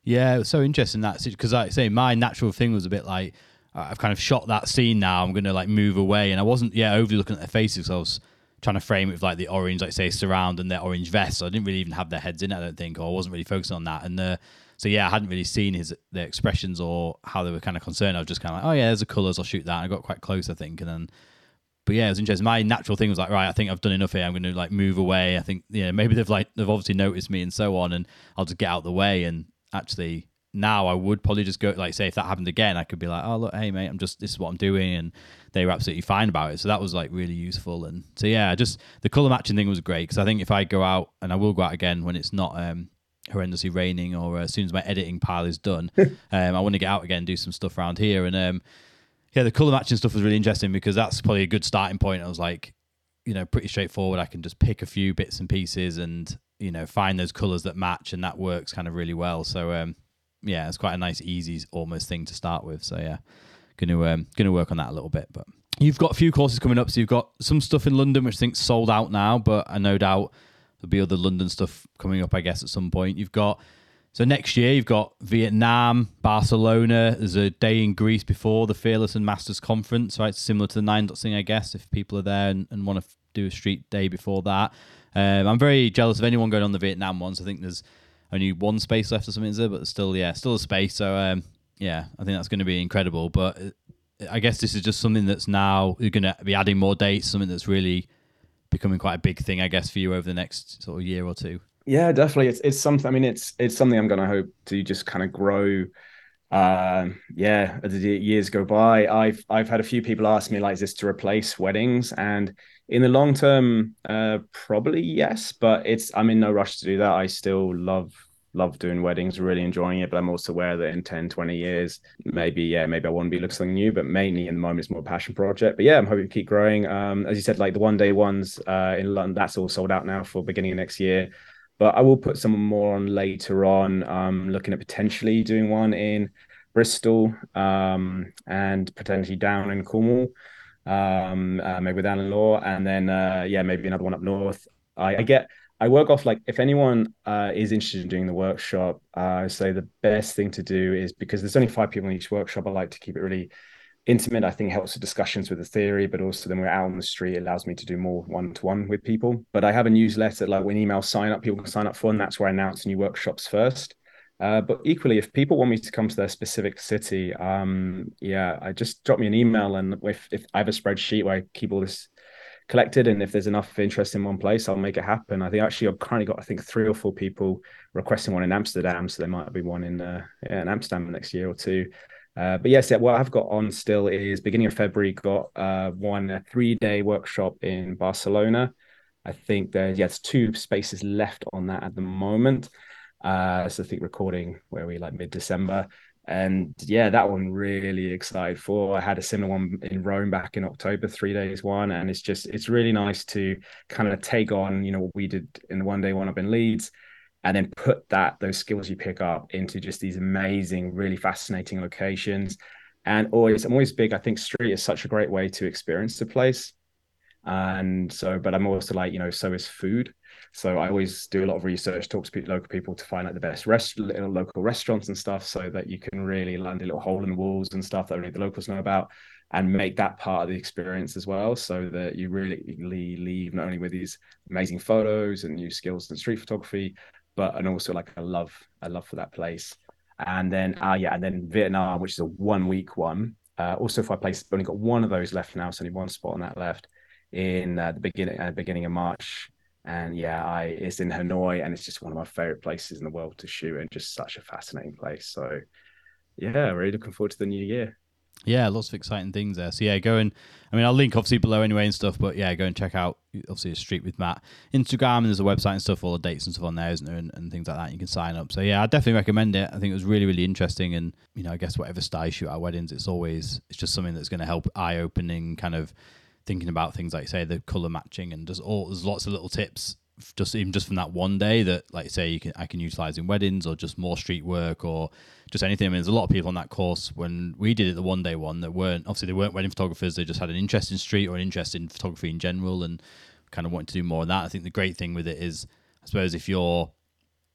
[SPEAKER 1] Yeah, it was so interesting that because like I say my natural thing was a bit like I've kind of shot that scene now. I'm gonna like move away, and I wasn't yeah overly looking at their faces. I was trying to frame it with like the orange, like say surround and their orange vests. So I didn't really even have their heads in it, I don't think, or I wasn't really focusing on that. And uh, so yeah, I hadn't really seen his their expressions or how they were kind of concerned. I was just kind of like, oh yeah, there's the colours, I'll shoot that. And I got quite close, I think, and then. But yeah, it was interesting. My natural thing was like, right, I think I've done enough here. I'm going to like move away. I think, yeah, maybe they've like they've obviously noticed me and so on, and I'll just get out the way. And actually, now I would probably just go like say if that happened again, I could be like, oh look, hey mate, I'm just this is what I'm doing, and they were absolutely fine about it. So that was like really useful. And so yeah, just the color matching thing was great because I think if I go out and I will go out again when it's not um, horrendously raining or uh, as soon as my editing pile is done, um, I want to get out again, do some stuff around here, and um, yeah, the color matching stuff was really interesting because that's probably a good starting point. I was like, you know, pretty straightforward. I can just pick a few bits and pieces and you know find those colors that match, and that works kind of really well. So um, yeah, it's quite a nice, easy, almost thing to start with. So yeah, gonna um, gonna work on that a little bit. But you've got a few courses coming up. So you've got some stuff in London, which I think's sold out now, but I no doubt there'll be other London stuff coming up. I guess at some point you've got. So next year you've got Vietnam, Barcelona. There's a day in Greece before the Fearless and Masters Conference, right? Similar to the Nine Dot Thing, I guess. If people are there and, and want to do a street day before that, um, I'm very jealous of anyone going on the Vietnam ones. I think there's only one space left or something, is there? But still, yeah, still a space. So um, yeah, I think that's going to be incredible. But uh, I guess this is just something that's now you're going to be adding more dates, something that's really becoming quite a big thing, I guess, for you over the next sort of year or two.
[SPEAKER 3] Yeah, definitely. It's it's something. I mean, it's it's something I'm going to hope to just kind of grow. Uh, yeah, as the years go by, I've I've had a few people ask me like, is this to replace weddings? And in the long term, uh, probably yes, but it's I'm in no rush to do that. I still love love doing weddings, really enjoying it, but I'm also aware that in 10, 20 years, maybe, yeah, maybe I want to be looking something new, but mainly in the moment it's more a passion project. But yeah, I'm hoping to keep growing. Um, as you said, like the one day ones uh, in London, that's all sold out now for beginning of next year. But I will put some more on later on. Um, looking at potentially doing one in Bristol um, and potentially down in Cornwall um, uh, maybe with Alan Law, and then uh, yeah, maybe another one up north. I, I get I work off like if anyone uh, is interested in doing the workshop, uh, I say the best thing to do is because there's only five people in each workshop. I like to keep it really intimate. I think helps with discussions with the theory, but also then we're out on the street. It allows me to do more one to one with people. But I have a newsletter, like when email sign up, people can sign up for, and that's where I announce new workshops first. Uh, but equally, if people want me to come to their specific city, um, yeah, I just drop me an email, and if, if I have a spreadsheet where I keep all this collected, and if there's enough interest in one place, I'll make it happen. I think actually I've currently got I think three or four people requesting one in Amsterdam, so there might be one in uh, yeah, in Amsterdam next year or two. Uh, but yes, yeah, what I've got on still is beginning of February. Got uh, one three day workshop in Barcelona. I think there's yeah, two spaces left on that at the moment. Uh, so I think recording where we like mid December. And yeah, that one really excited for. I had a similar one in Rome back in October, three days one, and it's just it's really nice to kind of take on you know what we did in the one day one up in Leeds, and then put that those skills you pick up into just these amazing, really fascinating locations. And always, I'm always big. I think street is such a great way to experience the place. And so, but I'm also like, you know, so is food. So I always do a lot of research, talk to local people to find like the best rest, local restaurants and stuff, so that you can really land a little hole in the walls and stuff that only the locals know about, and make that part of the experience as well, so that you really leave not only with these amazing photos and new skills in street photography, but and also like a love, a love for that place. And then, uh, yeah, and then Vietnam, which is a one week one. Uh, also, for I place only got one of those left now, so only one spot on that left in uh, the beginning uh, beginning of March. And yeah, I it's in Hanoi, and it's just one of my favorite places in the world to shoot, and just such a fascinating place. So yeah, really looking forward to the new year.
[SPEAKER 1] Yeah, lots of exciting things there. So yeah, go and I mean I'll link obviously below anyway and stuff, but yeah, go and check out obviously a street with Matt. Instagram and there's a website and stuff, all the dates and stuff on there, isn't there? And, and things like that. You can sign up. So yeah, I definitely recommend it. I think it was really, really interesting and you know, I guess whatever style you shoot at weddings, it's always it's just something that's gonna help eye opening kind of thinking about things like say the colour matching and there's all there's lots of little tips just even just from that one day that like say you can I can utilize in weddings or just more street work or just anything. I mean, there's a lot of people on that course when we did it the one day one that weren't obviously they weren't wedding photographers. They just had an interest in street or an interest in photography in general and kind of wanted to do more of that. I think the great thing with it is I suppose if you're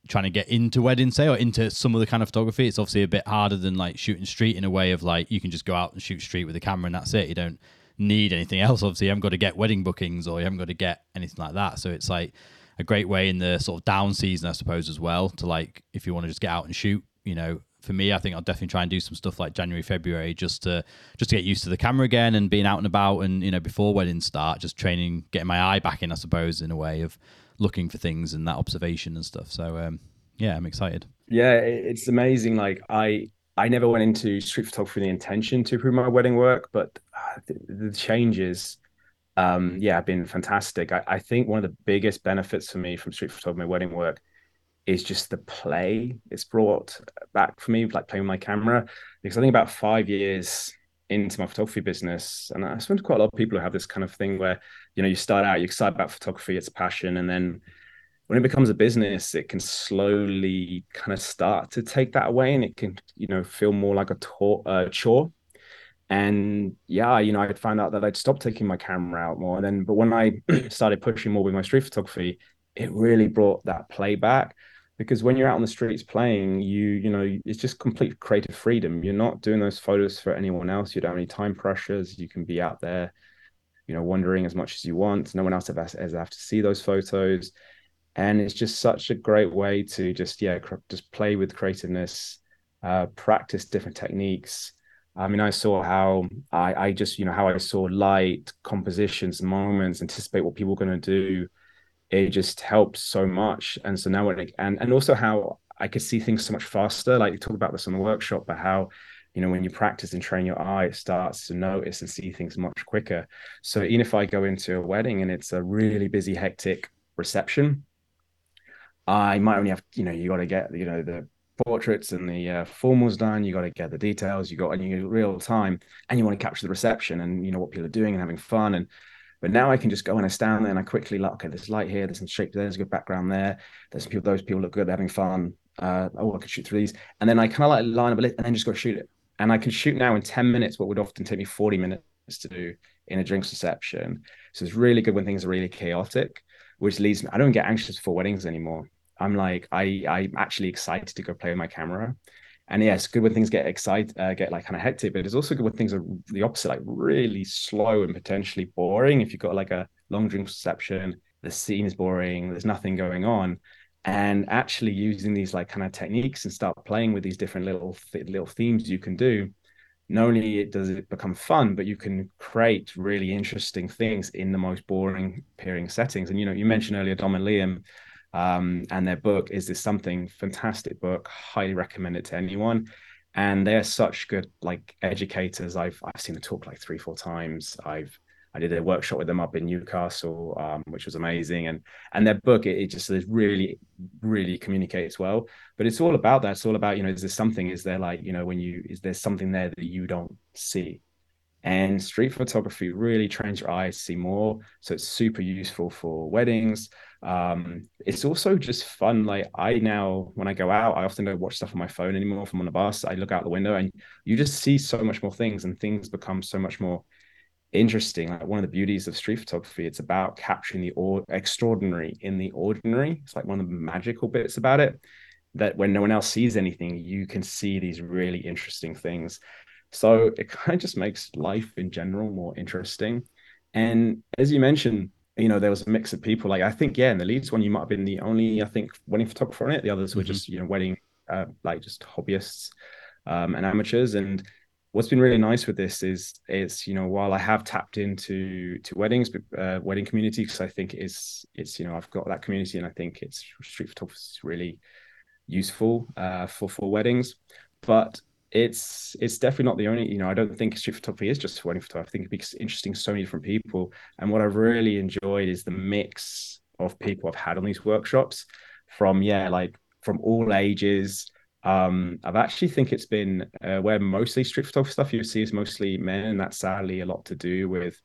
[SPEAKER 1] trying to get into wedding say or into some of the kind of photography it's obviously a bit harder than like shooting street in a way of like you can just go out and shoot street with a camera and that's it you don't need anything else obviously you haven't got to get wedding bookings or you haven't got to get anything like that so it's like a great way in the sort of down season, I suppose, as well. To like, if you want to just get out and shoot, you know, for me, I think I'll definitely try and do some stuff like January, February, just to just to get used to the camera again and being out and about, and you know, before weddings start, just training, getting my eye back in, I suppose, in a way of looking for things and that observation and stuff. So, um, yeah, I'm excited.
[SPEAKER 3] Yeah, it's amazing. Like I, I never went into street photography with the intention to improve my wedding work, but uh, the, changes um, yeah, have been fantastic. I, I, think one of the biggest benefits for me from street photography my wedding work is just the play it's brought back for me, like playing with my camera. Because I think about five years into my photography business, and I spent quite a lot of people who have this kind of thing where, you know, you start out, you're excited about photography, it's passion, and then when it becomes a business, it can slowly kind of start to take that away, and it can, you know, feel more like a uh, chore. And yeah you know i found out that i'd stop taking my camera out more. And then but when i started pushing more with my street photography it really brought that play back. Because when you're out on the streets playing you you know it's just complete creative freedom. You're not doing those photos for anyone else. You don't have any time pressures. You can be out there you know wandering as much as you want. No one else has, has have to see those photos and it's just such a great way to just yeah just play with creativeness uh, practice different techniques I mean, I saw how I, I just, you know, how I saw light, compositions, moments, anticipate what people are going to do. It just helped so much. And so now, it, and and also how I could see things so much faster. Like you talked about this on the workshop, but how, you know, when you practice and train your eye, it starts to notice and see things much quicker. So even if I go into a wedding and it's a really busy, hectic reception, I might only have, you know, you got to get, you know, the portraits and the uh, formals done. You got to get the details. You got and you real time, and you want to capture the reception and you know what people are doing and having fun. And but now I can just go and I stand there and I quickly like, okay, there's light here, there's some shape there, there's a good background there. There's people, those people look good, they're having fun. Uh, oh, I could shoot through these, and then I kind of like line up a and then just go shoot it. And I can shoot now in 10 minutes what would often take me 40 minutes to do in a drinks reception. So it's really good when things are really chaotic, which leads me, I don't get anxious for weddings anymore. I'm like, I I'm actually excited to go play with my camera. And yes, good when things get excited, uh, get like kind of hectic, but it's also good when things are the opposite, like really slow and potentially boring. If you've got like a long drink reception, the scene is boring, there's nothing going on, and actually using these like kind of techniques and start playing with these different little little themes you can do. Not only does it become fun, but you can create really interesting things in the most boring appearing settings. And you know, you mentioned earlier Dom and Liam um, and their book is this something? Fantastic book. Highly recommend it to anyone. And they're such good like educators. I've i've seen them talk like three four times. I've i did a workshop with them up in newcastle um, which was amazing. And and their book it, it just really really communicates well. But it's all about that. It's all about you know is there something? Is there like you know when you is there something there that you don't see and street photography really trains your eyes to see more so it's super useful for weddings um, it's also just fun. Like I now, when I go out, I often don't watch stuff on my phone anymore from on the bus. I look out the window and you just see so much more things, and things become so much more interesting. Like one of the beauties of street photography, it's about capturing the or- extraordinary in the ordinary. It's like one of the magical bits about it that when no one else sees anything, you can see these really interesting things. So it kind of just makes life in general more interesting. And as you mentioned, you know, there was a mix of people. Like I think, yeah, in the Leeds one, you might have been the only, I think, wedding photographer on it. The others were mm-hmm. just, you know, wedding, uh, like just hobbyists um, and amateurs. And what's been really nice with this is, it's you know, while I have tapped into to weddings, uh, wedding community, because I think it's, it's, you know, I've got that community, and I think it's street photography is really useful uh, for for weddings. But it's it's definitely not the only you know i don't think street photography is just for wedding photography i think it makes interesting so many different people. And what i've really enjoyed is the mix of people i've had on these workshops from yeah like from all ages. Um i've actually think it's been uh, where mostly street photography stuff you see is mostly men and that's sadly a lot to do with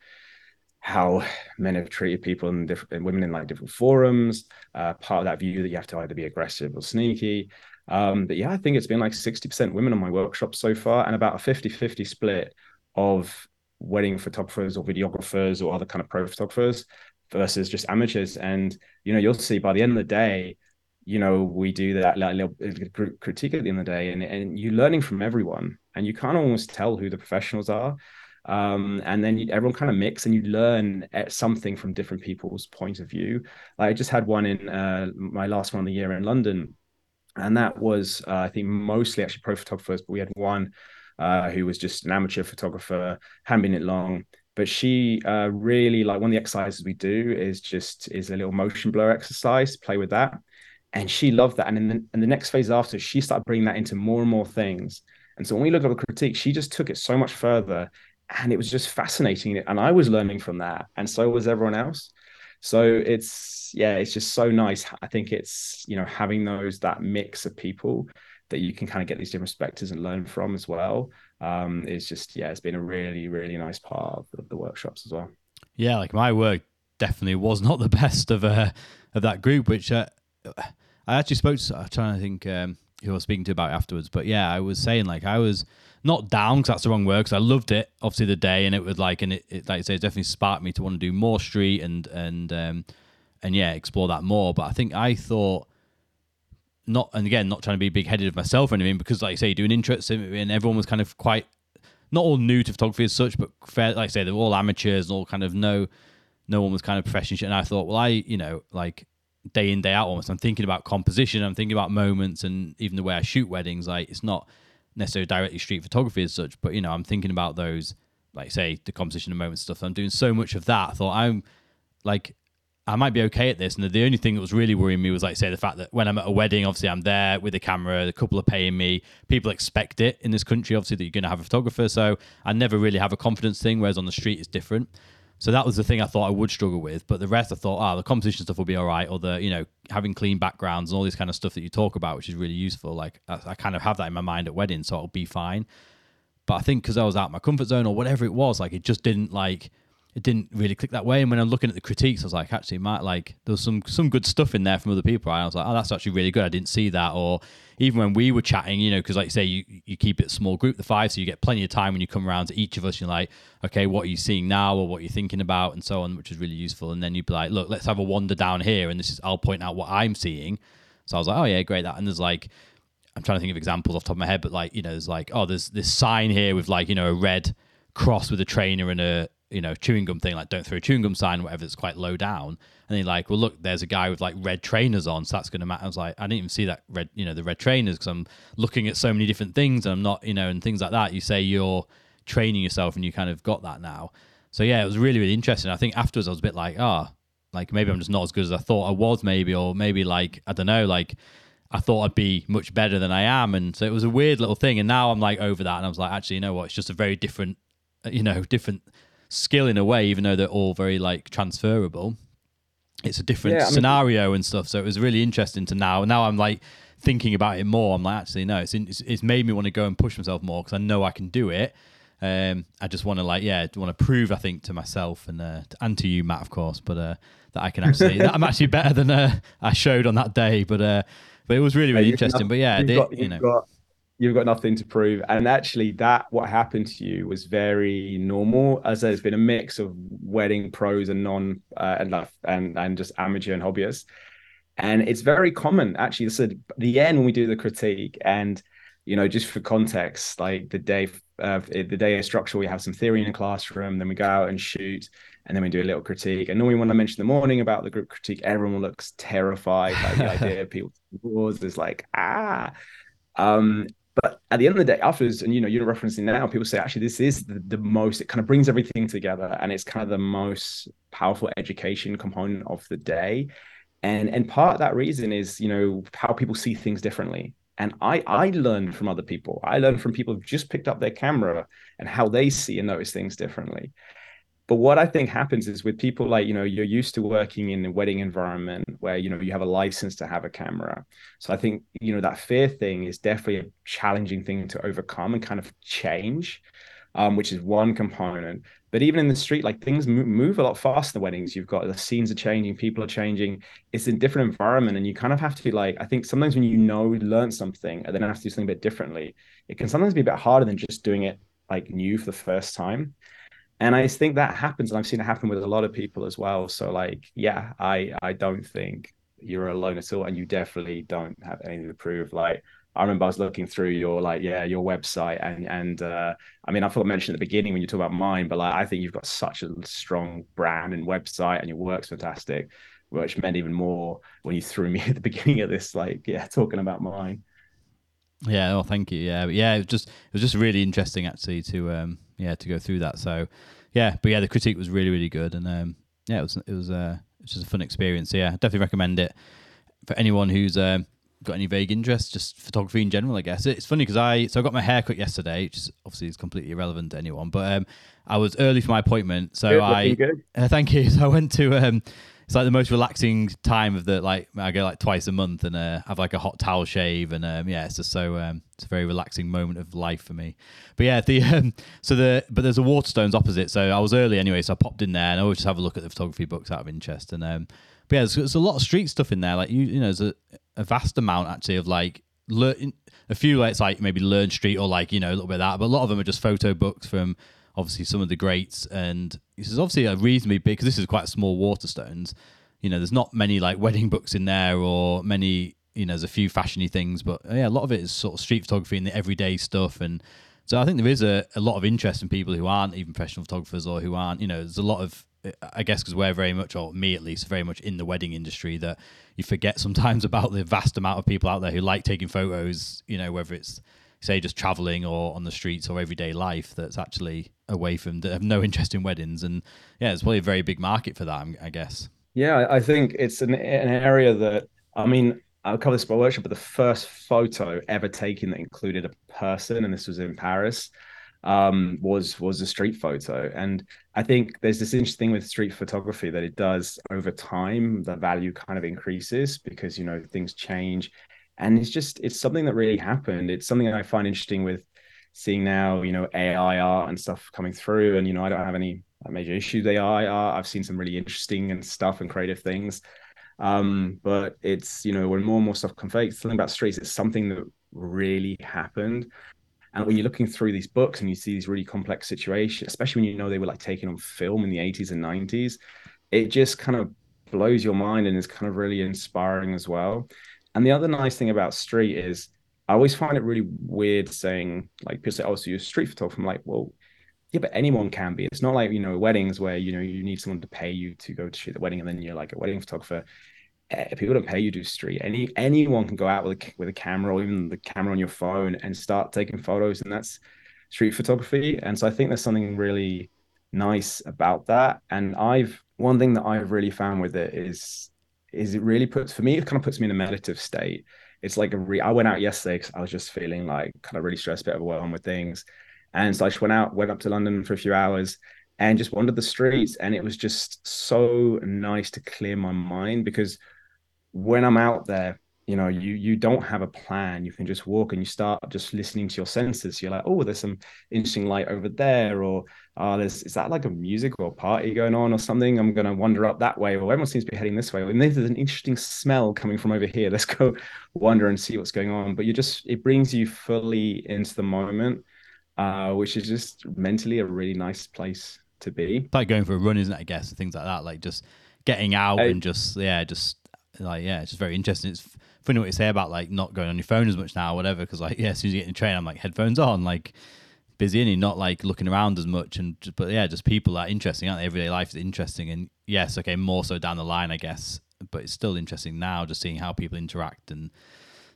[SPEAKER 3] how men have treated people and different women in like different forums uh, part of that view that you have to either be aggressive or sneaky um, but yeah, I think it's been like 60% women on my workshop so far and about a 50 50 split of wedding photographers or videographers or other kind of pro photographers versus just amateurs. And, you know, you'll see by the end of the day, you know, we do that little group critique at the end of the day and, and you're learning from everyone and you can't almost tell who the professionals are. Um, and then you, everyone kind of mix and you learn something from different people's point of view. Like I just had one in uh, my last one of the year in London and that was uh, I think mostly actually pro photographers, but we had one uh, who was just an amateur photographer, hadn't been it long, but she uh, really like one of the exercises we do is just is a little motion blur exercise, play with that, and she loved that. And in the, in the next phase after, she started bringing that into more and more things. And so when we looked at the critique, she just took it so much further, and it was just fascinating. And I was learning from that, and so was everyone else. So it's yeah, it's just so nice. I think it's you know having those that mix of people that you can kind of get these different perspectives and learn from as well. Um, it's just yeah, it's been a really really nice part of, the workshops as well.
[SPEAKER 1] Yeah, like my work definitely was not the best of uh, of that group, which uh, I actually spoke to. I'm trying to think um, who I was speaking to about afterwards, but yeah, I was saying like I was not down because that's the wrong word because I loved it obviously the day and it was like and it, it like I say it definitely sparked me to want to do more street and and um and yeah explore that more. But I think I thought not and again not trying to be big headed of myself or anything because like I say doing interest and everyone was kind of quite not all new to photography as such but fair like I say they're all amateurs and all kind of no no one was kind of professional and I thought well I you know like day in day out almost I'm thinking about composition I'm thinking about moments and even the way I shoot weddings like it's not necessarily directly street photography as such, but you know, I'm thinking about those, like say the composition and moments stuff. I'm doing so much of that. I thought I'm like, I might be okay at this. And the only thing that was really worrying me was like say the fact that when I'm at a wedding, obviously I'm there with the camera, the couple are paying me. People expect it in this country, obviously, that you're going to have a photographer. So I never really have a confidence thing, whereas on the street it's different. So that was the thing I thought I would struggle with. But the rest, I thought, ah, oh, the composition stuff will be all right, or the you know having clean backgrounds and all this kind of stuff that you talk about, which is really useful. Like I, I kind of have that in my mind at weddings, so it'll be fine. But I think because I was out my comfort zone or whatever it was, like it just didn't like it didn't really click that way. And when I'm looking at the critiques, I was like, actually, might like there's some some good stuff in there from other people. Right? I was like, oh, that's actually really good. I didn't see that. Or even when we were chatting, you know, because like you say, you you keep it small group, the five, so you get plenty of time when you come around to each of us. You're like, okay, what are you seeing now, or what are you thinking about, and so on, which is really useful. And then you'd be like, look, let's have a wander down here, and this is I'll point out what I'm seeing. So I was like, oh yeah, great that. And there's like. I'm trying to think of examples off top of my head, but like, you know, there's like, oh, there's this sign here with like, you know, a red cross with a trainer and a you know chewing gum thing like don't throw a chewing gum sign whatever that's quite low down. And they're like well look there's a guy with like red trainers on so that's going to matter i was like i didn't even see that red you know the red trainers because i'm looking at so many different things and i'm not you know and things like that. You say you're training yourself and you kind of got that now. So yeah it was really really interesting. I think afterwards i was a bit like ah oh, like maybe i'm just not as good as i thought i was maybe or maybe like i don't know like I thought I'd be much better than I am, and so it was a weird little thing. And now I'm like over that, and I was like, actually, you know what? It's just a very different, you know, different skill in a way, even though they're all very like transferable. It's a different yeah, scenario mean, and stuff. So it was really interesting to now. Now I'm like thinking about it more. I'm like, actually, no, it's it's, it's made me want to go and push myself more because I know I can do it. Um, I just want to like, yeah, want to prove, I think, to myself and uh, and to you, Matt, of course, but uh, that I can actually, that I'm actually better than uh, I showed on that day. But uh, but it was really really interesting. Got, but yeah, they,
[SPEAKER 3] got,
[SPEAKER 1] you know.
[SPEAKER 3] got you've got nothing to prove. And actually, that what happened to you was very normal. As there's been a mix of wedding pros and non uh, and and and just amateur and hobbyists. And it's very common, actually. This is the end when we do the critique, and you know, just for context, like the day, uh, the day of structure, we have some theory in the classroom, then we go out and shoot, and then we do a little critique. And normally, when I mention the morning about the group critique, everyone looks terrified by the idea of people wars is like ah. Um, but at the end of the day, afterwards, and you know, you're referencing now, people say actually this is the, the most. It kind of brings everything together, and it's kind of the most powerful education component of the day. And and part of that reason is you know how people see things differently and I I learn from other people. I learn from people who've just picked up their camera and how they see and notice things differently. But what I think happens is with people like, you know, you're used to working in a wedding environment where, you know, you have a license to have a camera. So I think, you know, that fear thing is definitely a challenging thing to overcome and kind of change, um, which is one component. But even in the street, like things move a lot faster in weddings. You've got the scenes are changing, people are changing. It's a different environment, and you kind of have to be like. I think sometimes when you know, learn something, and then have to do something a bit differently, it can sometimes be a bit harder than just doing it like new for the first time. And I think that happens, and I've seen it happen with a lot of people as well. So, like, yeah, I I don't think you're alone at all, and you definitely don't have anything to prove. Like, I remember I was looking through your like yeah your website and and uh, I mean I thought I mentioned at the beginning when you talk about mine, but like I think you've got such a strong brand and website and your work's fantastic, which meant even more when you threw me at the beginning of this like yeah talking about mine.
[SPEAKER 1] Yeah, oh thank you. Yeah, but yeah, it was just it was just really interesting actually to um yeah to go through that. So yeah, but yeah, the critique was really really good and um yeah it was it was uh it was just a fun experience. So, yeah, definitely recommend it for anyone who's um got any vague interest, just photography in general, I guess. It's funny because I so I got my hair cut yesterday, which is obviously is completely irrelevant to anyone, but um, I was early for my appointment, so
[SPEAKER 3] good,
[SPEAKER 1] I uh, thank you. So I went to um, it's like the most relaxing time of the like I go like twice a month and uh, have like a hot towel shave and um, yeah, it's just so um, it's a very relaxing moment of life for me. But yeah, the um, so the but there's a Waterstones opposite, so I was early anyway, so I popped in there and I always just have a look at the photography books out of interest and um, but yeah, there's, there's a lot of street stuff in there. Like you, you know, there's a, a vast amount actually of like learn a few like it's like maybe Learn Street or like you know a little bit of that, but a lot of them are just photo books from obviously some of the greats. And this is obviously a reasonably big because this is quite small Waterstones. You know, there's not many like wedding books in there or many. You know, there's a few fashiony things, but uh, yeah, a lot of it is sort of street photography and the everyday stuff and. So I think there is a, a lot of interest in people who aren't even professional photographers or who aren't, you know, there's a lot of I guess because we're very much, or me at least, very much in the wedding industry, that you forget sometimes about the vast amount of people out there who like taking photos. You know, whether it's say just traveling or on the streets or everyday life, that's actually away from that have no interest in weddings. And yeah, it's probably a very big market for that, I guess.
[SPEAKER 3] Yeah, I think it's an, an area that I mean. I'll cover this by workshop, but the first photo ever taken that included a person, and this was in Paris, um, was was a street photo. And I think there's this interesting thing with street photography that it does over time, the value kind of increases because you know things change. And it's just it's something that really happened. It's something I find interesting with seeing now, you know, AI art and stuff coming through. And you know, I don't have any major issues with AI art. I've seen some really interesting and stuff and creative things. Um, but it's you know when more and more stuff comes, something about streets, it's something that really happened and when you're looking through these books and you see these really complex situations, especially when you know they were like taken on film in the 80s and 90s, it just kind of blows your mind and is kind of really inspiring as well. And the other nice thing about street is I always find it really weird saying like people say, "Oh, so you're a street photographer." I'm like, well, yeah, but anyone can be. It's not like you know weddings where you know you need someone to pay you to go to shoot the wedding, and then you're like a wedding photographer. Eh, people don't pay you to do street. Any anyone can go out with a with a camera or even the camera on your phone and start taking photos, and that's street photography. And so I think there's something really nice about that. And I've one thing that I've really found with it is is it really puts for me it kind of puts me in a meditative state. It's like a re- I went out yesterday because I was just feeling like kind of really stressed, a bit overwhelmed with things, and so I just went out, went up to London for a few hours, and just wandered the streets, and it was just so nice to clear my mind because when I'm out there, you know you you don't have a plan. You can just walk and you start just listening to your senses. You're like oh there's some interesting light over there or oh there's is that like a music or party going on or something? I'm going to wander up that way or everyone seems to be heading this way. And there's an interesting smell coming from over here. Let's go wander and see what's going on. But you just it brings you fully into the moment uh, which is just mentally a really nice place to be.
[SPEAKER 1] It's like going for a run, isn't it? I guess things like that, like just getting out and just yeah, just like yeah, it's just very interesting. It's funny what you say about like not going on your phone as much now, or whatever. Because like yeah, as soon as you get in the train, I'm like headphones on, like busy and you're not like looking around as much. And just, but yeah, just people are interesting, aren't they? Everyday life is interesting, and yes, okay, more so down the line, I guess. But it's still interesting now, just seeing how people interact and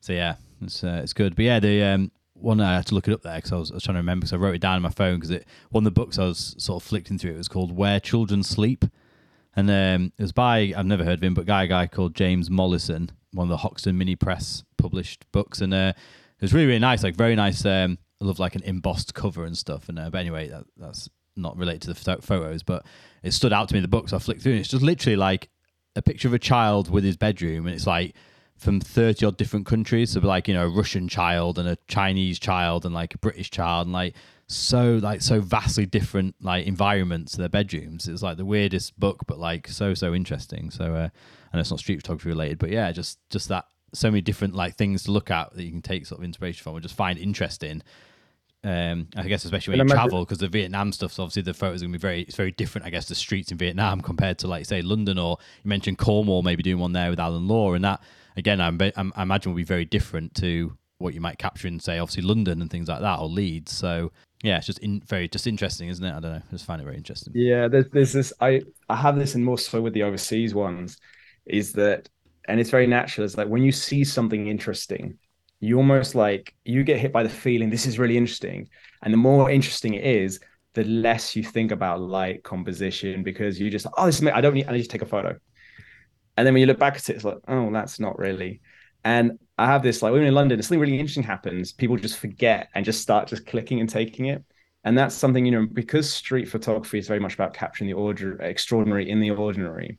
[SPEAKER 1] so yeah, it's uh, it's good. But yeah, the um, one I had to look it up there because I was, I was trying to remember because I wrote it down on my phone because it one of the books I was sort of flicking through it was called Where Children Sleep, and um, it was by I've never heard of him, but guy guy called James Mollison, one of the Hoxton Mini Press published books, and uh, it was really really nice, like very nice. Um, I love like an embossed cover and stuff. And uh, but anyway, that, that's not related to the photo- photos, but it stood out to me in the book, so I flicked through, and it's just literally like a picture of a child with his bedroom, and it's like from 30 odd different countries. So like, you know, a Russian child and a Chinese child and like a British child and like so like so vastly different like environments their bedrooms. It's like the weirdest book, but like so so interesting. So uh and it's not street photography related, but yeah, just just that so many different like things to look at that you can take sort of inspiration from and just find interesting. Um, I guess especially when
[SPEAKER 3] And
[SPEAKER 1] you
[SPEAKER 3] imagine-
[SPEAKER 1] travel because the Vietnam stuff's obviously the photos are gonna be very it's very different. I guess the streets in Vietnam compared to like say London or you mentioned Cornwall maybe doing one there with Alan Law and that again I'm, I'm, I imagine will be very different to what you might capture in say obviously London and things like that or Leeds. So yeah, it's just in, very just interesting, isn't it? I don't know, I just find it very interesting.
[SPEAKER 3] Yeah, there's, there's this. I I have this in more so with the overseas ones, is that, and it's very natural. It's like when you see something interesting, you almost like you get hit by the feeling this is really interesting, and the more interesting it is, the less you think about light composition because you just oh this is, I don't need I need to take a photo, and then when you look back at it, it's like oh that's not really, and I have this like when we're in London, something really interesting happens, people just forget and just start just clicking and taking it. And that's something you know because street photography is very much about capturing the order extraordinary in the ordinary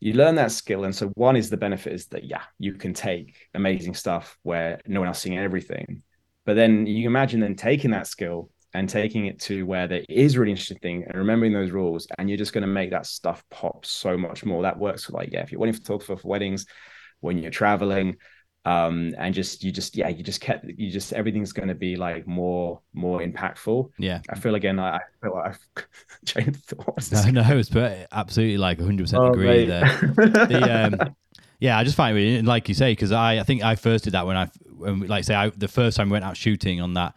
[SPEAKER 3] you learn that skill. And so one is the benefit is that yeah you can take amazing stuff where no one else seeing everything. But then you imagine then taking that skill and taking it to where there is really interesting thing and remembering those rules and you're just going to make that stuff pop so much more. That works for like yeah if you're wedding photographer for weddings when you're traveling um and just you just yeah you just kept you just everything's going to be like more more impactful
[SPEAKER 1] Yeah.
[SPEAKER 3] i feel again i, I feel like i've changed thoughts
[SPEAKER 1] No, no, it's absolutely like 100%
[SPEAKER 3] Oh,
[SPEAKER 1] agree
[SPEAKER 3] mate.
[SPEAKER 1] there. the um, yeah, I just find it really, like you say, because I, I think I first did that when I, when, like say, I, the first time we went out shooting on that,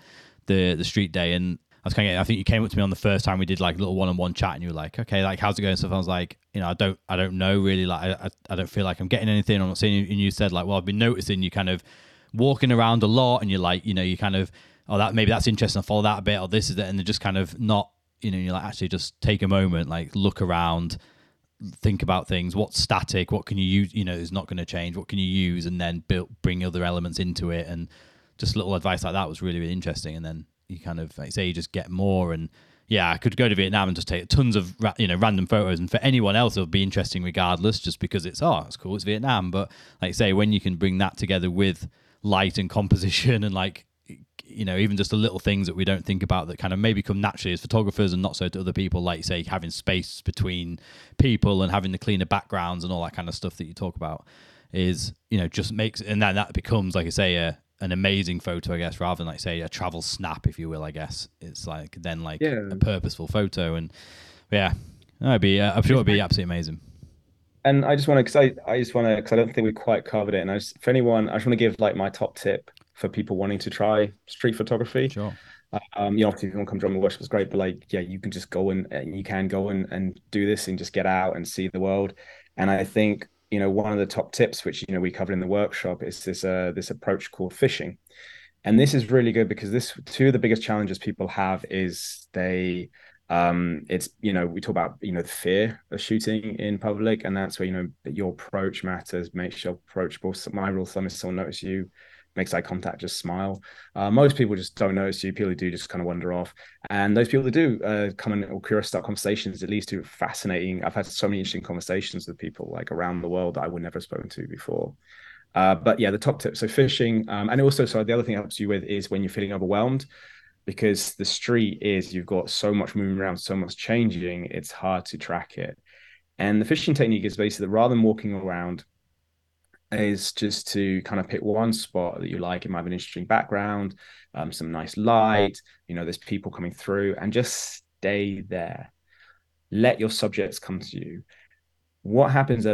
[SPEAKER 1] the the street day, and I was kind of, I think you came up to me on the first time we did like a little one on one chat, and you were like, okay, like how's it going? stuff. I was like, you know, I don't, I don't know really, like, I, I, I don't feel like I'm getting anything. I'm not seeing. And you said like, well, I've been noticing you kind of walking around a lot, and you're like, you know, you kind of, oh, that maybe that's interesting. I'll follow that a bit, or this is it, and they're just kind of not, you know, you're like actually just take a moment, like look around think about things what's static what can you use you know is not going to change what can you use and then build bring other elements into it and just little advice like that was really really interesting and then you kind of like say you just get more and yeah i could go to vietnam and just take tons of ra- you know random photos. And for anyone else it'll be interesting regardless just because it's oh it's cool. It's vietnam. But like say when you can bring that together with light and composition and like you know, even just the little things that we don't think about that kind of maybe come naturally as photographers and not so to other people, like say having space between people and having the cleaner backgrounds and all that kind of stuff that you talk about is, you know, just makes and then that becomes, like I say, a an amazing photo, I guess, rather than like say a travel snap, if you will, I guess. It's like then like
[SPEAKER 3] Yeah.
[SPEAKER 1] a purposeful photo and yeah. It'd be uh, I'm sure it'd be absolutely amazing.
[SPEAKER 3] and I just want to, because I, I just want to, because I don't think we quite covered it. And I just, for anyone, I just want to give like my top tip for people wanting to try street photography.
[SPEAKER 1] Sure.
[SPEAKER 3] Um, you know, obviously, if you want to come join the workshop, it's great, but like, yeah, you can just go and, and you can go and, and do this and just get out and see the world. And I think, you know, one of the top tips, which, you know, we covered in the workshop is this, uh, this approach called fishing. And this is really good because this, two of the biggest challenges people have is they, um, it's, you know, we talk about, you know, the fear of shooting in public. And that's where, you know, your approach matters, make sure approachable. So my rule of thumb is someone notice you, makes eye contact, just smile. Uh, most people just don't notice you. People do just kind of wander off. And those people that do uh, come and or curious start conversations, at least to fascinating. I've had so many interesting conversations with people like around the world that I would never have spoken to before. Uh, but yeah, the top tip. So fishing, um, and also, so the other thing it helps you with is when you're feeling overwhelmed, because the street is you've got so much moving around, so much changing, it's hard to track it. And the fishing technique is basically that rather than walking around, is just to kind of pick one spot that you like. It might have an interesting background, um, some nice light, you know, there's people coming through, and just stay there. Let your subjects come to you. What happens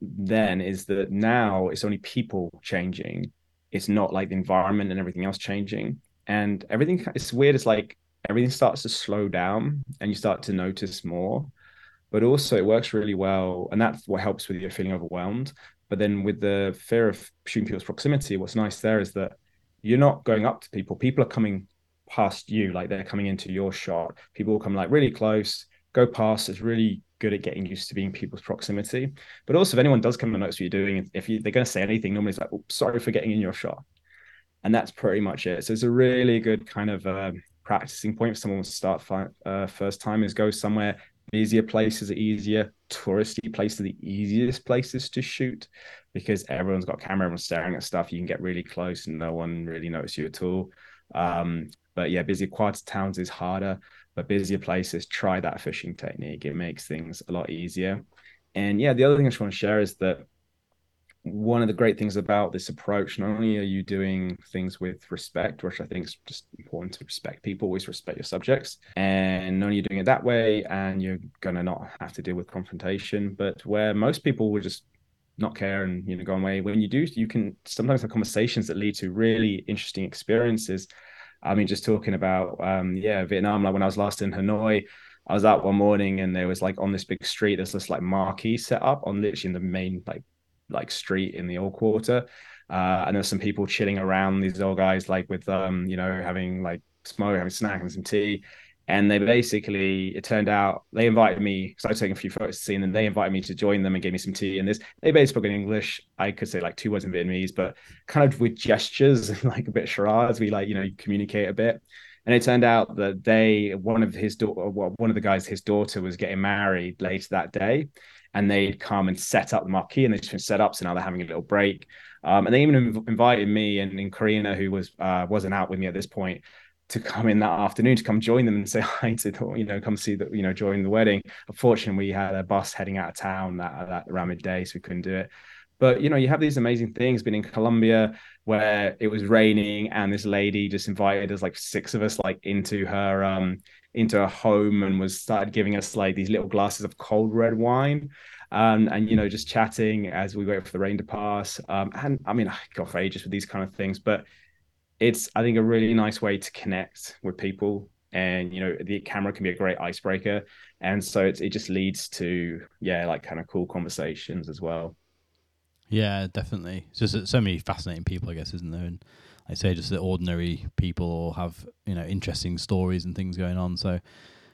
[SPEAKER 3] then is that now it's only people changing. It's not like the environment and everything else changing. And everything, it's weird. It's like everything starts to slow down and you start to notice more but also it works really well and that's what helps with you feeling overwhelmed but then with the fear of shooting people's proximity, what's nice there is that you're not going up to people. People are coming past you, like they're coming into your shot. People will come like really close, go past. It's really good at getting used to being people's proximity. But also, if anyone does come and notice what you're doing, if you, they're going to say anything, normally it's like, oh, sorry for getting in your shot. And that's pretty much it. So it's a really good kind of uh, practicing point for someone to start fi- uh, first time is go somewhere busier places are easier touristy places are the easiest places to shoot because everyone's got camera everyone's staring at stuff you can get really close and no one really notices you at all. Um, but yeah busy quieter towns is harder but busier places try that fishing technique. It makes things a lot easier. And yeah the other thing i just want to share is that one of the great things about this approach, not only are you doing things with respect, which I think is just important to respect people, always respect your subjects, and not only you're doing it that way, and you're gonna not have to deal with confrontation, but where most people will just not care and you know go away. When you do, you can sometimes have conversations that lead to really interesting experiences. I mean, just talking about um, yeah, Vietnam. Like when I was last in Hanoi, I was out one morning and there was like on this big street, there's this like marquee set up on literally in the main like like street in the old quarter. Uh, and there's some people chilling around these old guys, like with um, you know, having like smoke, having snack and some tea. And they basically, it turned out they invited me because I was taking a few photos to see, and then they invited me to join them and gave me some tea. And this, they basically spoke in English. I could say like two words in Vietnamese, but kind of with gestures and like a bit charades, we like, you know, communicate a bit. And it turned out that they, one of his daughter, one of the guys, his daughter was getting married later that day and they'd come and set up the marquee and they just been set up. So now they're having a little break. Um, and they even inv- invited me and, and Karina, who was uh, wasn't out with me at this point, to come in that afternoon to come join them and say hi to you know come see that you know join the wedding. Unfortunately, we had a bus heading out of town that that around midday, so we couldn't do it. But you know, you have these amazing things. Been in Colombia where it was raining, and this lady just invited us, like six of us, like into her um into a home and was started giving us like these little glasses of cold red wine. Um, and you know, just chatting as we wait for the rain to pass. Um, and I mean, I got for ages with these kind of things, but it's I think a really nice way to connect with people. And you know, the camera can be a great icebreaker, and so it just leads to yeah, like kind of cool conversations as well.
[SPEAKER 1] Yeah, definitely. It's just so many fascinating people, I guess, isn't there? And I say just the ordinary people all have you know interesting stories and things going on. So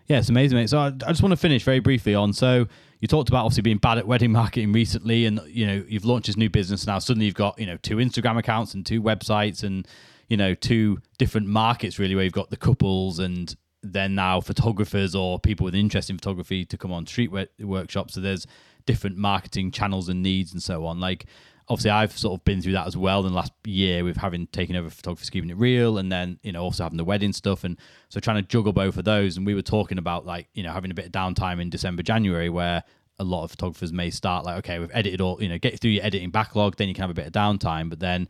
[SPEAKER 1] yeah, it's amazing, mate. So I, I just want to finish very briefly on. So you talked about obviously being bad at wedding marketing recently, and you know you've launched this new business now. Suddenly you've got you know two Instagram accounts and two websites, and you know two different markets really, where you've got the couples and then now photographers or people with interest in photography to come on street workshops. So there's different marketing channels and needs and so on. Like obviously I've sort of been through that as well in the last year with having taken over photography, keeping it real, and then you know also having the wedding stuff, and so trying to juggle both of those. And we were talking about like you know having a bit of downtime in December, January, where a lot of photographers may start like okay, we've edited all you know get through your editing backlog, then you can have a bit of downtime, but then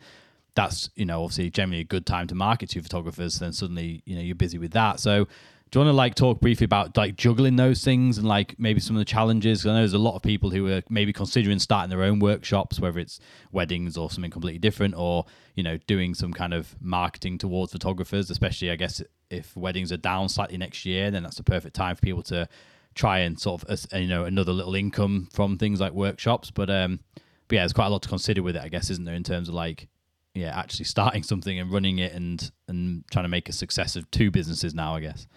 [SPEAKER 1] that's you know obviously generally a good time to market to photographers. Then suddenly you know you're busy with that, so do you want to like talk briefly about like juggling those things and like maybe some of the challenges? I know there's a lot of people who are maybe considering starting their own workshops, whether it's weddings or something completely different, or you know doing some kind of marketing towards photographers. Especially, I guess if weddings are down slightly next year, then that's the perfect time for people to try and sort of you know another little income from things like workshops. But um, but yeah, there's quite a lot to consider with it, I guess, isn't there, in terms of like yeah, actually starting something and running it and and trying to make a success of two businesses now, I guess.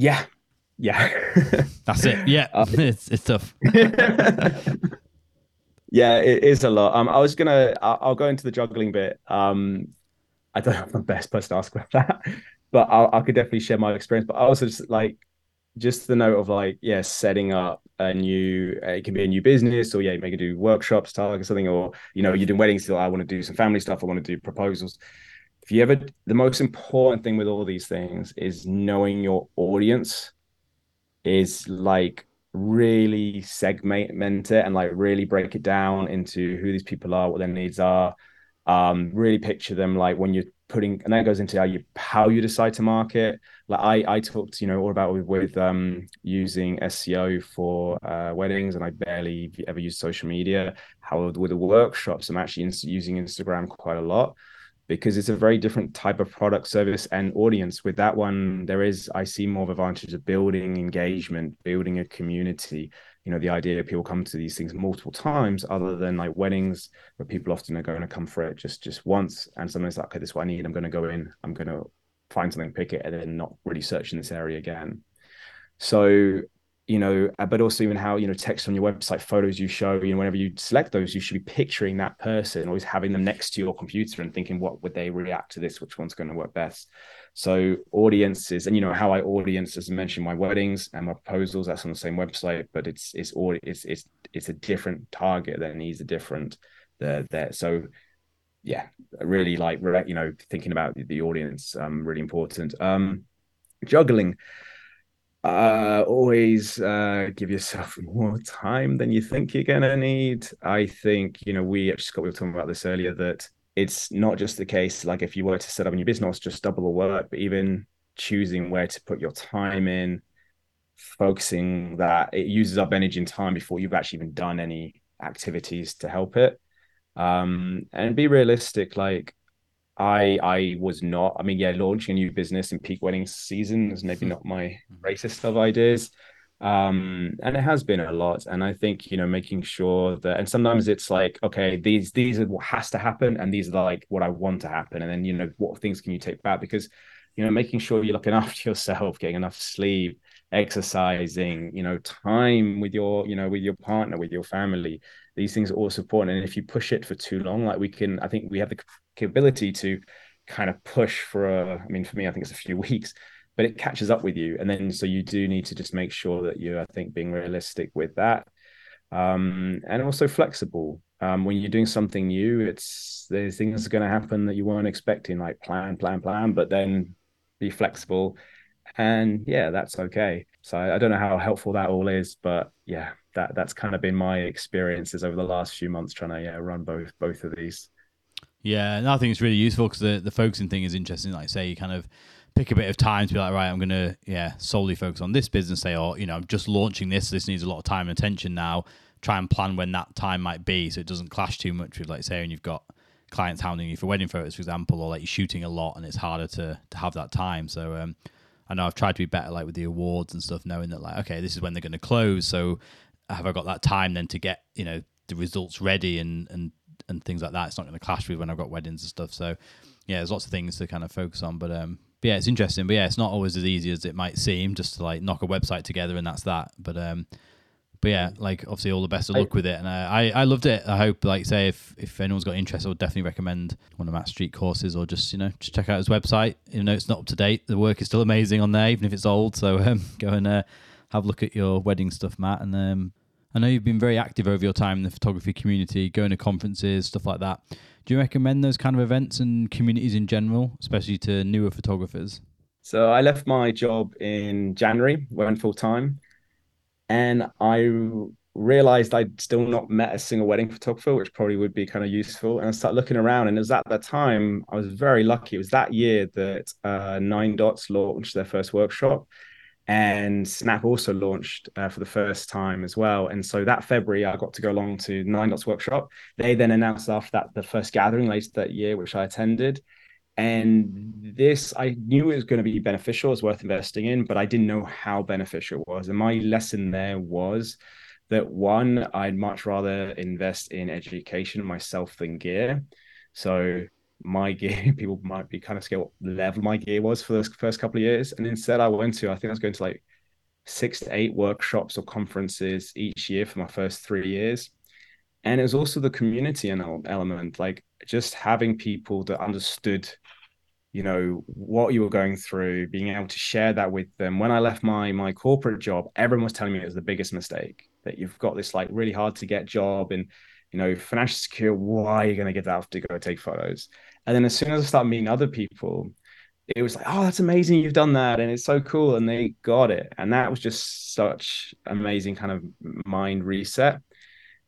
[SPEAKER 3] Yeah, yeah.
[SPEAKER 1] That's it. Yeah, uh, it's it's tough.
[SPEAKER 3] yeah, it is a lot. Um, I was gonna, I'll, I'll, go into the juggling bit. Um, I don't know if I'm the best person to ask about that, but I'll, I could definitely share my experience. But I also just like, just the note of like, yeah, setting up a new, uh, it can be a new business or yeah, you maybe do workshops, or something, or you know, you're doing weddings still. I want to do some family stuff. I want to do proposals. You ever, the most important thing with all these things is knowing your audience is like really segment it and like really break it down into who these people are, what their needs are. Um, really picture them like when you're putting, and that goes into how you how you decide to market. Like I I talked, you know, all about with, with um using SEO for uh, weddings, and I barely ever use social media. however with the workshops, I'm actually using Instagram quite a lot because it's a very different type of product service and audience. With that one there is i see more of advantage of building engagement building a community. You know the idea of people come to these things multiple times other than like weddings where people often are going to come for it just just once. And sometimes like okay this is what i need. I'm going to go in i'm going to find something pick it and then not really search in this area again. So you know, uh, but also even how, you know, text on your website, photos you show, you know, whenever you select those, you should be picturing that person, always having them next to your computer and thinking, what would they react to this? Which one's going to work best? So audiences, and you know, how I audience, as I mentioned, my weddings and my proposals, that's on the same website, but it's, it's, all it's, it's, it's a different target that needs a different, there, there. So yeah, really like, you know, thinking about the audience, um, really important. Um, juggling uh, always uh, give yourself more time than you think you're going to need. I think, you know, we actually, Scott, we were talking about this earlier that it's not just the case, like if you were to set up a new business, just double the work, but even choosing where to put your time in, focusing that it uses up energy and time before you've actually even done any activities to help it. Um, and be realistic, like I I was not. I mean, yeah, launching a new business in peak wedding season is maybe hmm. not my greatest of ideas. Um, and it has been a lot. And I think, you know, making sure that and sometimes it's like, okay, these these are what has to happen, and these are like what I want to happen. And then, you know, what things can you take back? Because, you know, making sure you're looking after yourself, getting enough sleep, exercising, you know, time with your, you know, with your partner, with your family. These things are all important. And if you push it for too long, like we can, I think we have the capability to kind of push for a, I mean, for me, I think it's a few weeks, but it catches up with you. And then so you do need to just make sure that you're, I think, being realistic with that. Um, and also flexible. Um, when you're doing something new, it's there's things are going to happen that you weren't expecting, like plan, plan, plan, but then be flexible. And yeah, that's okay. So I, don't know how helpful that all is, but yeah, that that's kind of been my experiences over the last few months trying to yeah run both both of these.
[SPEAKER 1] Yeah, and I think it's really useful because the the focusing thing is interesting. Like say, you kind of pick a bit of time to be like, right, I'm gonna yeah solely focus on this business. Say, or you know, I'm just launching this. This needs a lot of time and attention now. Try and plan when that time might be, so it doesn't clash too much with like say when you've got clients hounding you for wedding photos, for example, or like you're shooting a lot and it's harder to to have that time. So um, I know I've tried to be better like with the awards and stuff, knowing that like okay, this is when they're going to close. So have I got that time then to get you know the results ready and and and things like that. It's not going to clash with when I've got weddings and stuff. So yeah, there's lots of things to kind of focus on. But um, but yeah, it's interesting. But yeah, it's not always as easy as it might seem, just to like knock a website together and that's that. But um, but yeah, like obviously all the best of luck with it, and uh, I I loved it. I hope like say if if anyone's got interest, I would definitely recommend one of Matt's street courses, or just you know just check out his website. Even though it's not up to date, the work is still amazing on there, even if it's old. So um, go and uh, have a look at your wedding stuff, Matt, and um, I know you've been very active over your time in the photography community, going to conferences, stuff like that. Do you recommend those kind of events and communities in general, especially to newer photographers?
[SPEAKER 3] So I left my job in January, went full time, and I realized I'd still not met a single wedding photographer, which probably would be kind of useful. And I started looking around, and it was at that time I was very lucky. It was that year that uh, NineDots launched their first workshop, and Snap also launched uh, for the first time as well. And so that February, I got to go along to NineDots Workshop. They then announced after that the first gathering later that year, which I attended. And this, I knew it was going to be beneficial, it was worth investing in, but I didn't know how beneficial it was. And my lesson there was that one, I'd much rather invest in education myself than gear. So my gear, people might be kind of scared what level my gear was for those first couple of years. And instead, I went to, I think I was going to like six to eight workshops or conferences each year for my first three years. And it was also the community element, like just having people that understood you know what you were going through being able to share that with them. When i left my my corporate job everyone was telling me it was the biggest mistake that you've got this like really hard to get job and you know financial secure why are you going to get out to go take photos? And then as soon as i started meeting other people it was like oh that's amazing you've done that and it's so cool and they got it. And that was just such amazing kind of mind reset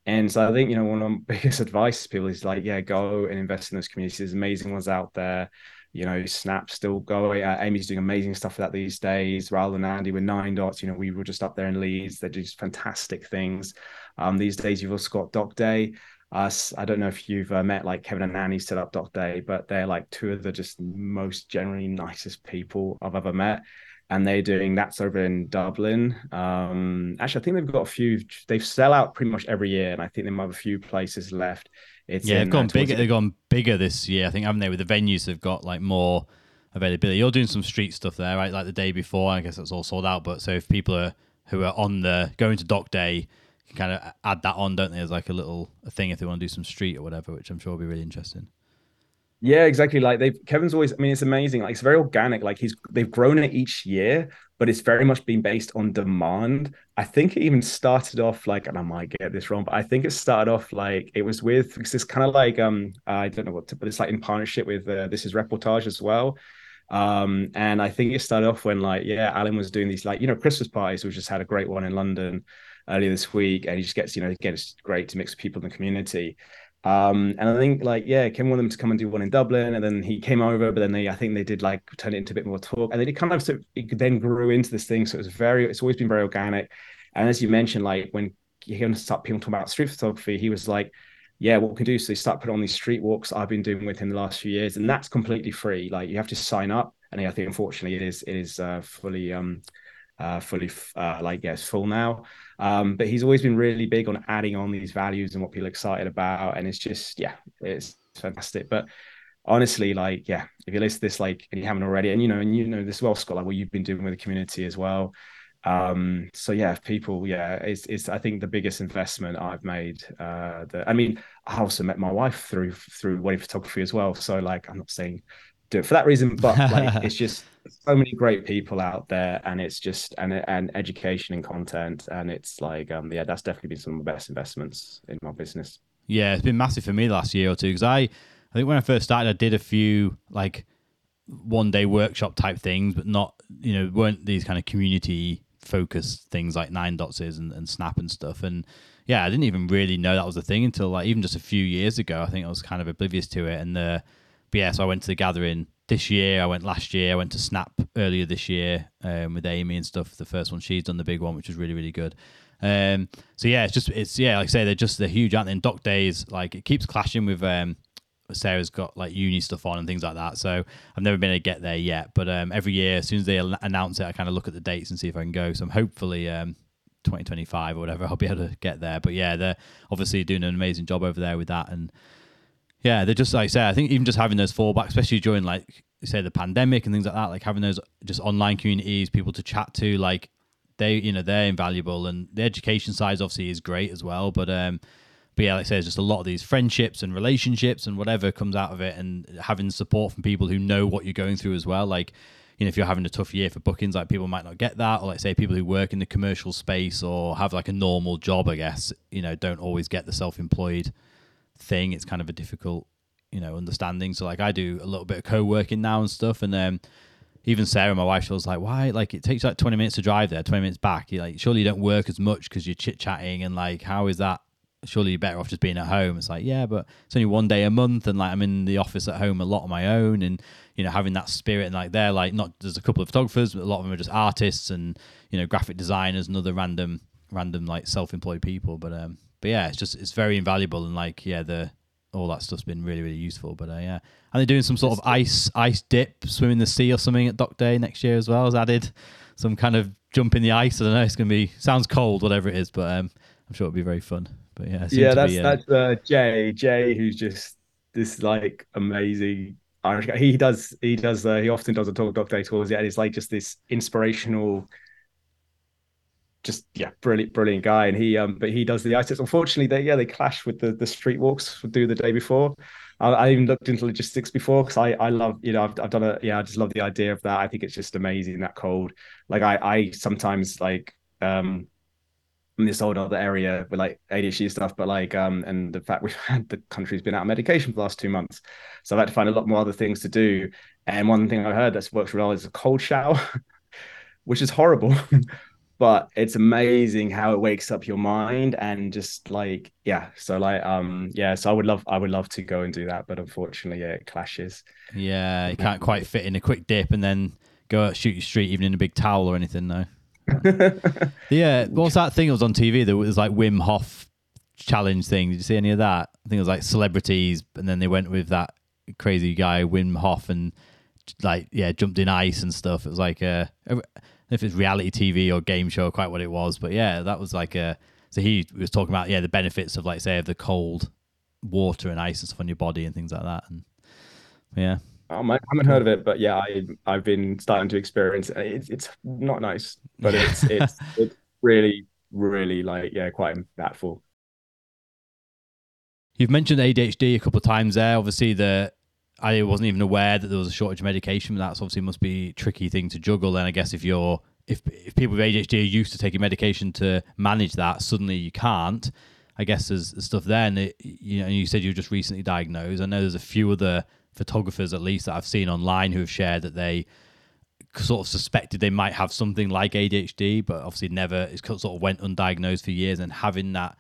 [SPEAKER 3] and so I think, you know, one of my biggest advice to people is like, yeah, go and invest in those communities. There's amazing ones out there you know, Snap still going. Uh, Amy's doing amazing stuff for that these days. Rather than Andy with NineDots, you know, we were just up there in Leeds. They do just fantastic things. Um, these days, you've also got DocDay. Us, I don't know if you've uh, met like Kevin and Annie set up DocDay, but they're like two of the just most generally nicest people I've ever met. And they're doing that's over in Dublin. Um, actually, I think they've got a few. They sell out pretty much every year, and I think they might have a few places left.
[SPEAKER 1] It's yeah, they've gone uh, bigger. They've gone bigger this year. I think haven't they? With the venues, they've got like more availability. You're doing some street stuff there, right? Like the day before. I guess that's all sold out. But so if people are who are on the going to DocDay, can kind of add that on, don't they? As like a little thing if they want to do some street or whatever, which I'm sure will be really interesting.
[SPEAKER 3] Yeah, exactly. Like they've Kevin's always. I mean, it's amazing. Like it's very organic. Like he's they've grown it each year, but it's very much been based on demand. I think it even started off like, and I might get this wrong, but I think it started off like it was with because it's kind of like um I don't know what, to, but it's like in partnership with uh, this is reportage as well. Um, and I think it started off when like yeah, Alan was doing these like you know Christmas parties. We just had a great one in London earlier this week, and he just gets you know again it's great to mix people in the community. Um, and I think like yeah, Kim wanted them to come and do one in Dublin, and then he came over, but then they I think they did like turn it into a bit more talk, and then it kind of so it then grew into this thing. So it was very it's always been very organic. And as you mentioned, like when he start people talking about street photography, he was like, yeah, what we can do so they start putting on these street walks I've been doing with him the last few years, and that's completely free. Like you have to sign up, and I think unfortunately it is it is uh, fully um uh, fully uh, like yes full now um, but he's always been really big on adding on these values and what people are excited about. And it's just yeah it's fantastic. But honestly like yeah if you list this like and you haven't already and you know and you know this well scott like what you've been doing with the community as well. Um so yeah people yeah it's, it's i think the biggest investment i've made uh the, i mean i also met my wife through through wedding photography as well. So like i'm not saying do it for that reason but like it's just so many great people out there and it's just and and education and content and it's like um yeah that's definitely been some of the best investments in my business.
[SPEAKER 1] Yeah it's been massive for me last year or two because i i think when i first started i did a few like one day workshop type things but not you know weren't these kind of community focused things like NineDots is and, and snap and stuff. And yeah i didn't even really know that was a thing until like even just a few years ago i think i was kind of oblivious to it. And uh but yeah so i went to the gathering this year. I went last year. I went to Snap earlier this year um, with Amy and stuff. The first one she's done the big one, which was really really good. Um, so yeah, it's just it's yeah, like I say, they're just they're huge, aren't they? And DocDays, like it keeps clashing with um, Sarah's got like uni stuff on and things like that. So I've never been able to get there yet. But um, every year, as soon as they announce it, I kind of look at the dates and see if I can go. So I'm hopefully um, 2025 or whatever, I'll be able to get there. But yeah, they're obviously doing an amazing job over there with that. And yeah, they're just like I say. I think even just having those fallbacks, especially during like say the pandemic and things like that, like having those just online communities, people to chat to, like they, you know, they're invaluable. And the education side obviously is great as well. But um, but yeah, like I say, there's just a lot of these friendships and relationships and whatever comes out of it, and having support from people who know what you're going through as well. Like you know, if you're having a tough year for bookings, like people might not get that, or like say people who work in the commercial space or have like a normal job, I guess, you know, don't always get the self-employed thing. It's kind of a difficult, you know, understanding. So like I do a little bit of co-working now and stuff, and then um, even Sarah, my wife, she was like, "Why? Like it takes like twenty minutes to drive there, twenty minutes back. You're like surely you don't work as much because you're chit chatting and like how is that? Surely you're better off just being at home." It's like, yeah, but it's only one day a month, and like I'm in the office at home a lot on my own, and you know having that spirit and like they're like not there's a couple of photographers, but a lot of them are just artists and you know graphic designers and other random random like self-employed people, but um but yeah, it's just it's very invaluable and like yeah, the all that stuff's been really really useful. But uh, yeah, and they're doing some sort of ice ice dip, swim in the sea or something at DocDay next year as well. Has added some kind of jump in the ice. I don't know. It's gonna be sounds cold, whatever it is, but um, I'm sure it'll be very fun. But yeah,
[SPEAKER 3] yeah, that's be, uh, that's uh, Jay Jay who's just this like amazing Irish guy. He does he does uh, he often does a talk DocDay towards tours. Yeah, it's like just this inspirational just yeah, brilliant, brilliant guy. And he um, but he does the sets. Unfortunately, they yeah they clash with the the street walks do the day before. I, I even looked into logistics before because I I love you know I've I've done a yeah I just love the idea of that. I think it's just amazing that cold. Like I I sometimes like um in this old other area with like ADHD stuff, but like um and the fact we've had the country's been out of medication for the last two months, so I've had to find a lot more other things to do. And one thing I heard that's works really well is a cold shower, which is horrible. but it's amazing how it wakes up your mind and just like yeah so like um yeah so i would love i would love to go and do that but unfortunately yeah it clashes.
[SPEAKER 1] Yeah you can't quite fit in a quick dip and then go out shoot your street even in a big towel or anything no yeah what was that thing that was on tv that was like wim hof challenge thing? Did you see any of that? I think it was like celebrities and then they went with that crazy guy wim hof and like yeah jumped in ice and stuff. It was like a, a if it's reality TV or game show, quite what it was. But yeah, that was like a. So he was talking about yeah the benefits of like say of the cold water and ice and stuff on your body and things like that. And yeah,
[SPEAKER 3] um, I haven't heard of it, but yeah, I I've been starting to experience. It. It's it's not nice, but it's it's it's really really like yeah quite impactful.
[SPEAKER 1] You've mentioned ADHD a couple of times there. Obviously, the I wasn't even aware that there was a shortage of medication. That's obviously must be a tricky thing to juggle. Then I guess if you're if if people with ADHD are used to taking medication to manage that, suddenly you can't. I guess there's, stuff there, and it, you know, you said you were just recently diagnosed. I know there's a few other photographers, at least that I've seen online, who have shared that they sort of suspected they might have something like ADHD, but obviously never. It sort of went undiagnosed for years, and having that,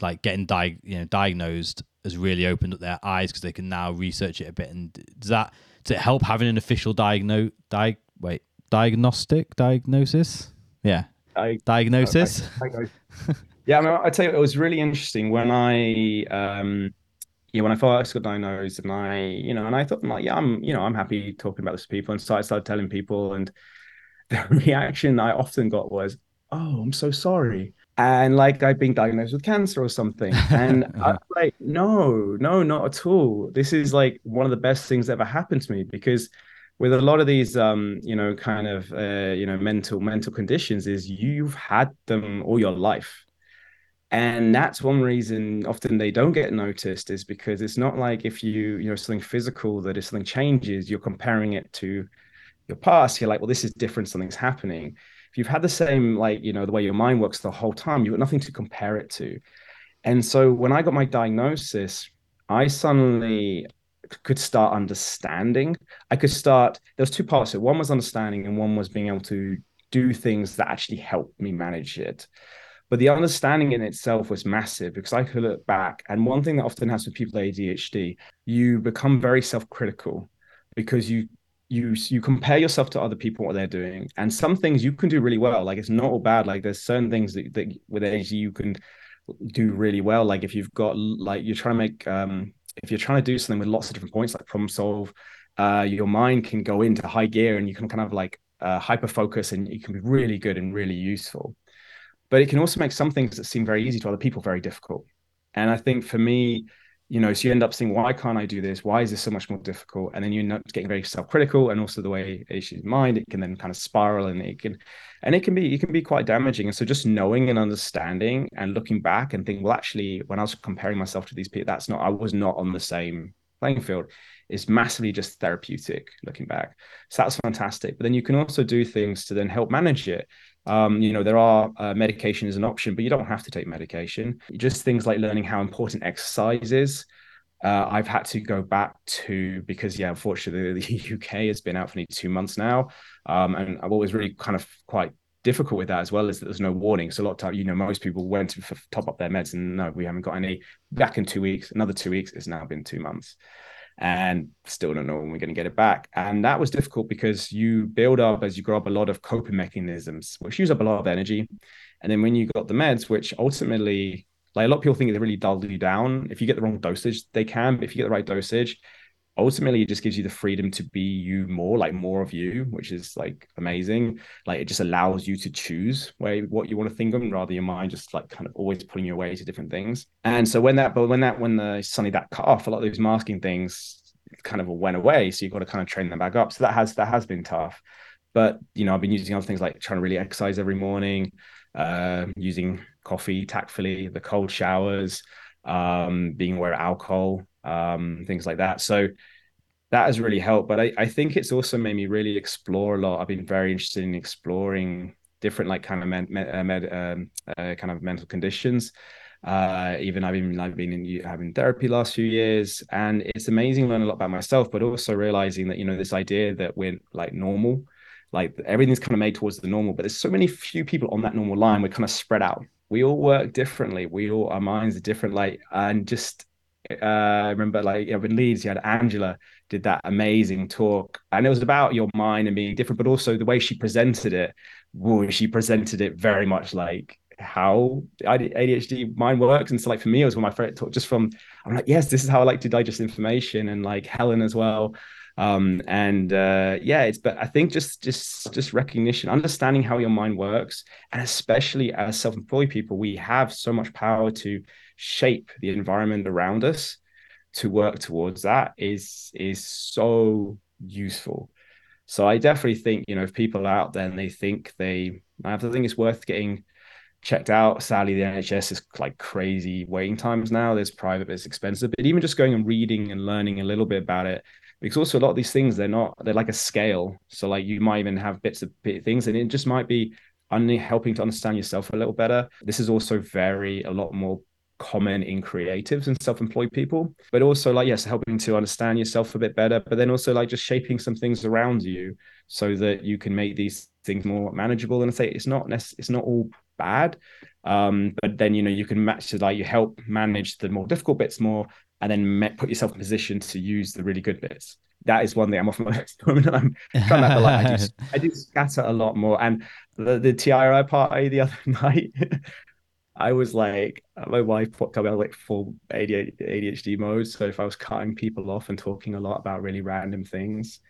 [SPEAKER 1] like getting di- you know diagnosed has really opened up their eyes because they can now research it a bit. And does that does it help having an official diagnose di- wait diagnostic diagnosis? Yeah, I, diagnosis. I, I,
[SPEAKER 3] yeah, I mean, I tell you, it was really interesting when I um yeah, when I first got diagnosed, and I, you know, and I thought, I'm like, yeah, I'm, you know, I'm happy talking about this to people, and so I started telling people, and the reaction I often got was, "Oh, I'm so sorry," and like I've been diagnosed with cancer or something. And uh-huh. I'm like, no, no, not at all. This is like one of the best things that ever happened to me because with a lot of these um, you know, kind of uh, you know, mental mental conditions is you've had them all your life. And that's one reason often they don't get noticed is because it's not like if you, you know, something physical that if something changes, you're comparing it to your past. You're like, well, this is different, something's happening if you've had the same like you know the way your mind works the whole time you've got nothing to compare it to. And so when i got my diagnosis i suddenly could start understanding. I could start there was two parts of it. One was understanding and one was being able to do things that actually helped me manage it. But the understanding in itself was massive because i could look back and one thing that often happens with people with adhd you become very self-critical because you you you compare yourself to other people what they're doing and some things you can do really well. Like it's not all bad. Like there's certain things that, that with energy you can do really well. Like if you've got like you're trying to make um if you're trying to do something with lots of different points like problem solve uh your mind can go into high gear and you can kind of like uh, hyper focus and you can be really good and really useful. But it can also make some things that seem very easy to other people very difficult. And i think for me you know, so you end up saying, why can't I do this? Why is this so much more difficult? And then you end up getting very self-critical, and also the way issues mind, it can then kind of spiral, and it can, and it can be, it can be quite damaging. And so just knowing and understanding and looking back and thinking, well, actually, when I was comparing myself to these people, that's not, I was not on the same playing field. Is massively just therapeutic looking back. So that's fantastic. But then you can also do things to then help manage it. Um, you know, there are uh, medication is an option, but you don't have to take medication. Just things like learning how important exercise is. Uh, I've had to go back to because, yeah, unfortunately, the UK has been out for nearly two months now, um, and I've always really kind of quite difficult with that as well is that there's no warning. So a lot of time, you know, most people went to top up their meds and no, we haven't got any. Back in two weeks, another two weeks. It's now been two months and still don't know when we're going to get it back. And that was difficult because you build up as you grow up a lot of coping mechanisms, which use up a lot of energy. And then when you got the meds, which ultimately, like a lot of people think they really dull you down. If you get the wrong dosage, they can, but if you get the right dosage, ultimately it just gives you the freedom to be you more like more of you which is like amazing. Like it just allows you to choose where what you want to think of rather your mind just like kind of always pulling you away to different things. And so when that but when that when the suddenly that cut off a lot of those masking things kind of went away so you've got to kind of train them back up. So that has that has been tough. But you know i've been using other things like trying to really exercise every morning uh, using coffee tactfully, the cold showers, um, being aware of alcohol, um, things like that. So that has really helped. But I, I think it's also made me really explore a lot. I've been very interested in exploring different like kind of med, med, uh, med um, uh, kind of mental conditions. Uh, even I've been I've been in having therapy last few years, and it's amazing learning a lot about myself, but also realizing that you know this idea that we're like normal, like everything's kind of made towards the normal, but there's so many few people on that normal line. We're kind of spread out. We all work differently. We all our minds are different. Like and just uh, I remember like you know in Leeds, you had Angela did that amazing talk, and it was about your mind and being different, but also the way she presented it. Whoa, she presented it very much like how ADHD mind works. And so, like for me, it was one of my favorite talk. Just from I'm like, yes, this is how I like to digest information, and like Helen as well. Um, and uh, yeah, it's but I think just just just recognition, understanding how your mind works, and especially as self-employed people, we have so much power to shape the environment around us. To work towards that is is so useful. So I definitely think you know if people are out there and they think they I think it's worth getting checked out. Sadly, the NHS is like crazy waiting times now. There's private, but it's expensive. But even just going and reading and learning a little bit about it, because also a lot of these things they're not they're like a scale. So like you might even have bits of things, and it just might be only helping to understand yourself a little better. This is also very a lot more common in creatives and self-employed people but also like yes helping to understand yourself a bit better but then also like just shaping some things around you so that you can make these things more manageable and I say it's not it's not all bad. Um, but then you know you can match to like you help manage the more difficult bits more, and then put yourself in position to use the really good bits. That is one thing I'm often moment I'm trying like I do, I do scatter a lot more. And the, the TRI party the other night, I was like, my wife put me like full ADHD mode. So if I was cutting people off and talking a lot about really random things,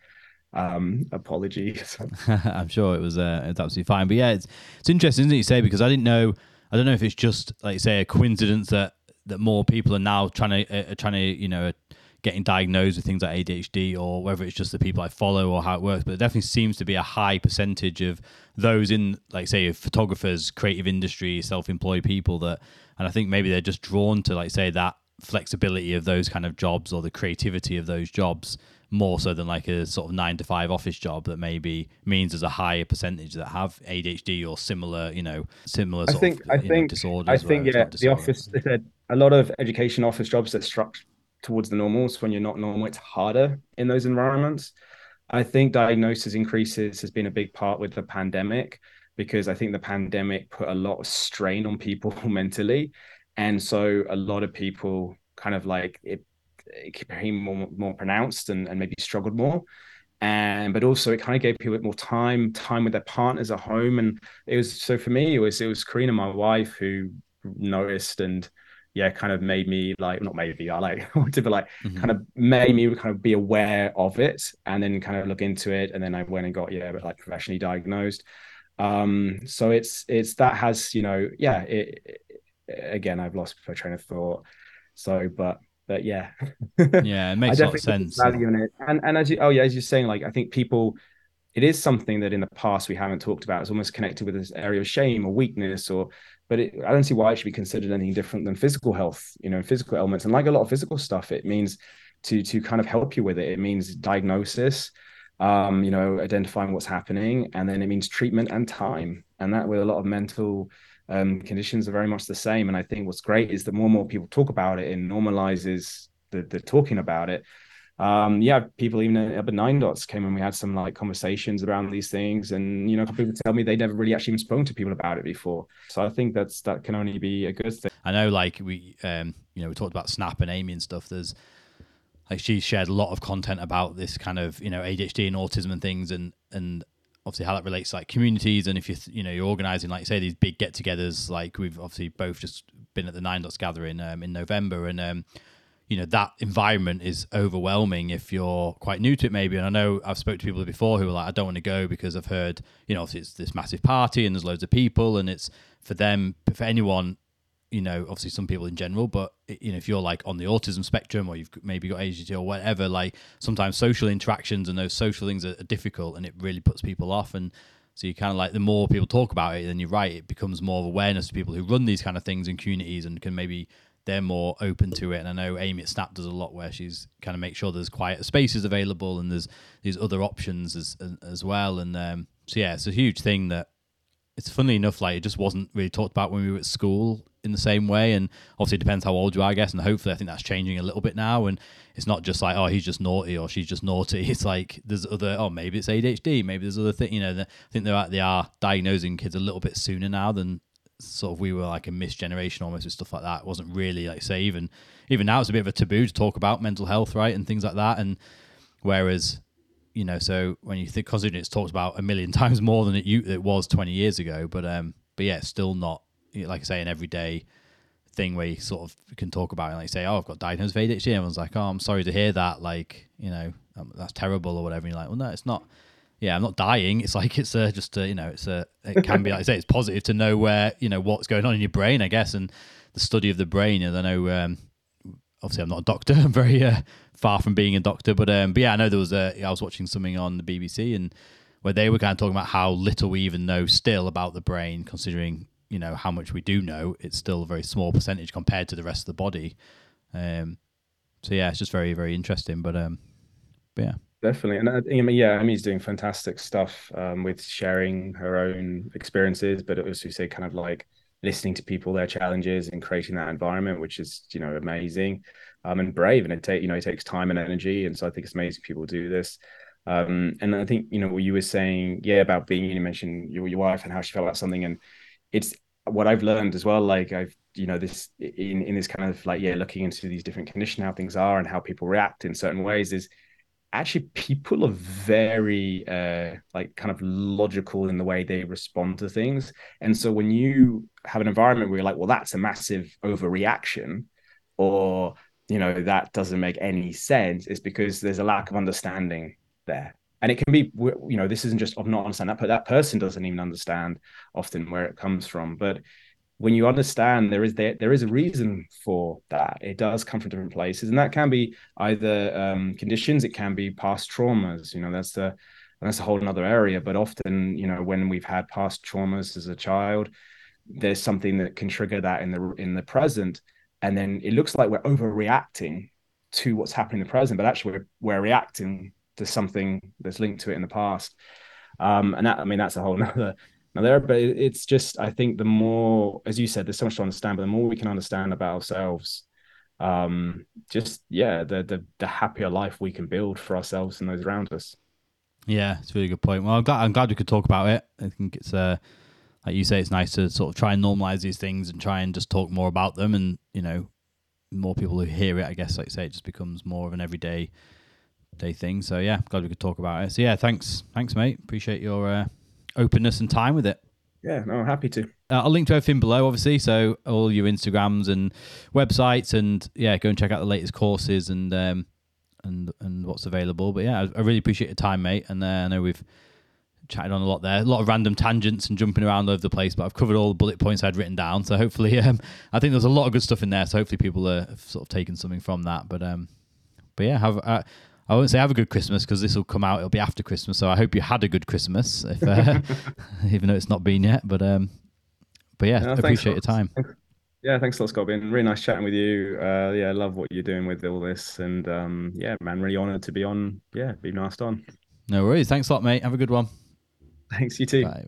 [SPEAKER 3] um, apologies.
[SPEAKER 1] I'm sure it was uh, it's absolutely fine. But yeah, it's it's interesting, isn't it? You say because I didn't know. I don't know if it's just like say a coincidence that that more people are now trying to uh, trying to you know getting diagnosed with things like ADHD or whether it's just the people I follow or how it works. But it definitely seems to be a high percentage of those in, like, say, photographers, creative industry, self employed people that, and I think maybe they're just drawn to, like, say, that flexibility of those kind of jobs or the creativity of those jobs more so than like a sort of nine to five office job that maybe means there's a higher percentage that have ADHD or similar, you know, similar.
[SPEAKER 3] I think
[SPEAKER 1] of,
[SPEAKER 3] I think know, disorders. I think yeah, the office. They said a lot of education office jobs that struck towards the normals. When you're not normal, it's harder in those environments. I think diagnosis increases has been a big part with the pandemic because I think the pandemic put a lot of strain on people mentally, and so a lot of people kind of like it it became more more pronounced and, and maybe struggled more and but also it kind of gave people a bit more time time with their partners at home and it was so for me it was it was karina my wife who noticed and yeah kind of made me like not maybe i like to but like mm-hmm. kind of made me kind of be aware of it and then kind of look into it and then i went and got yeah but like professionally diagnosed um so it's it's that has you know yeah it, it again i've lost my train of thought so but but yeah,
[SPEAKER 1] yeah, it makes a lot of sense.
[SPEAKER 3] Value in it, and and as you, oh yeah, as you're saying, like I think people, it is something that in the past we haven't talked about. It's almost connected with this area of shame or weakness, or but it, I don't see why it should be considered anything different than physical health, you know, physical elements. And like a lot of physical stuff, it means to to kind of help you with it. It means diagnosis, um, you know, identifying what's happening, and then it means treatment and time. And that with a lot of mental um, conditions are very much the same. And I think what's great is that more and more people talk about it and normalizes the, the talking about it. Um, yeah, people even up at NineDots came and we had some like conversations around these things, and you know, people tell me they never really actually even spoken to people about it before. So I think that's that can only be a good thing.
[SPEAKER 1] I know, like we, um, you know, we talked about Snap and Amy and stuff. There's like she shared a lot of content about this kind of you know ADHD and autism and things, and and obviously how that relates to like communities and if you you know you're organizing like say these big get-togethers like we've obviously both just been at the NineDots gathering um, in november and um, you know that environment is overwhelming if you're quite new to it maybe and i know i've spoke to people before who are like i don't want to go because i've heard you know it's this massive party and there's loads of people and it's for them for anyone you know, obviously some people in general, but you know, if you're like on the autism spectrum or you've maybe got ADHD or whatever, like sometimes social interactions and those social things are, are difficult, and it really puts people off. And So you kind of like the more people talk about it, then you're right, it becomes more of awareness to people who run these kind of things in communities and can maybe they're more open to it. And I know Amy at Snap does a lot where she's kind of make sure there's quiet spaces available and there's these other options as as well. And um, so yeah, it's a huge thing that it's funny enough, like it just wasn't really talked about when we were at school in the same way. And obviously, it depends how old you are, I guess. And hopefully, I think that's changing a little bit now. And it's not just like, oh, he's just naughty or she's just naughty. It's like there's other, oh, maybe it's ADHD, maybe there's other things. You know, I think they are they are diagnosing kids a little bit sooner now than sort of we were like a missed generation almost with stuff like that. It wasn't really like say even even now it's a bit of a taboo to talk about mental health, right, and things like that. And whereas you know, so when you think considering it's talked about a million times more than it it was twenty years ago, but um, but yeah, still not like I say an everyday thing where you sort of can talk about it, and like say, oh, I've got diagnosed with ADHD. Everyone's like, oh, I'm sorry to hear that. Like, you know, um, that's terrible or whatever. And you're like, well, no, it's not. Yeah, I'm not dying. It's like it's a, just a, you know, it's a it can be like I say, it's positive to know where you know what's going on in your brain, I guess, and the study of the brain. And I know, um, obviously, I'm not a doctor. I'm very uh, far from being a doctor, but um, but yeah, I know there was a. I was watching something on the BBC and where they were kind of talking about how little we even know still about the brain, considering you know how much we do know, it's still a very small percentage compared to the rest of the body. Um, so yeah, it's just very very interesting. But um, but yeah,
[SPEAKER 3] definitely, and uh, yeah, Amy's doing fantastic stuff um, with sharing her own experiences, but also say kind of like listening to people their challenges and creating that environment, which is you know amazing um, and brave, and it take you know it takes time and energy, and so I think it's amazing people do this. Um, and I think you know what you were saying, yeah, about being you mentioned your your wife and how she felt about something, and it's what I've learned as well. Like I've you know this in in this kind of like yeah, looking into these different conditions, how things are, and how people react in certain ways is actually people are very uh like kind of logical in the way they respond to things. And so when you have an environment where you're like well that's a massive overreaction or you know that doesn't make any sense it's because there's a lack of understanding there. And it can be you know this isn't just of not understand that but that person doesn't even understand often where it comes from. But when you understand there is there, there is a reason for that it does come from different places and that can be either um, conditions it can be past traumas you know that's the that's a whole another area but often you know when we've had past traumas as a child there's something that can trigger that in the in the present and then it looks like we're overreacting to what's happening in the present, but actually we're, we're reacting to something that's linked to it in the past. Um, and that, I mean, that's a whole nother, another, but it's just, I think the more, as you said, there's so much to understand, but the more we can understand about ourselves, um, just, yeah, the, the, the happier life we can build for ourselves and those around us.
[SPEAKER 1] Yeah, it's a really good point. Well, I'm glad, I'm glad we could talk about it. I think it's, uh, like you say, it's nice to sort of try and normalize these things and try and just talk more about them. And you know, more people who hear it, I guess, like say, it just becomes more of an everyday day thing. So yeah, glad we could talk about it. So yeah, thanks, thanks, mate. Appreciate your uh, openness and time with it.
[SPEAKER 3] Yeah, no, I'm happy to.
[SPEAKER 1] Uh, I'll link to everything below, obviously. So all your Instagrams and websites, and yeah, go and check out the latest courses and um, and and what's available. But yeah, I, I really appreciate your time, mate. And uh, I know we've chatted on a lot there, a lot of random tangents and jumping around over the place, but I've covered all the bullet points I'd written down. So hopefully, um, I think there's a lot of good stuff in there. So hopefully, people are sort of taking something from that. But um, but yeah, have uh, I won't say have a good Christmas because this will come out. It'll be after Christmas, so I hope you had a good Christmas, if uh, even though it's not been yet. But um, but yeah, yeah appreciate your time.
[SPEAKER 3] Yeah, thanks a lot, Scott. Been really nice chatting with you. Uh, yeah, I love what you're doing with all this, and um, yeah, man, really honoured to be on. Yeah, be asked on.
[SPEAKER 1] No worries. Thanks a lot, mate. Have a good one.
[SPEAKER 3] Thanks, you too.
[SPEAKER 1] Bye.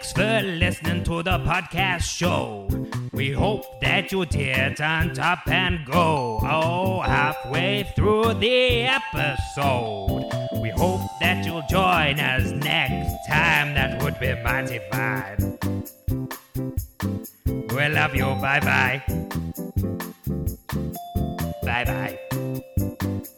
[SPEAKER 2] Thanks for listening to the podcast show. We hope that you did on top and go. Oh, halfway through the episode. We hope that you'll join us next time. That would be mighty fine. We love you. Bye bye. Bye bye.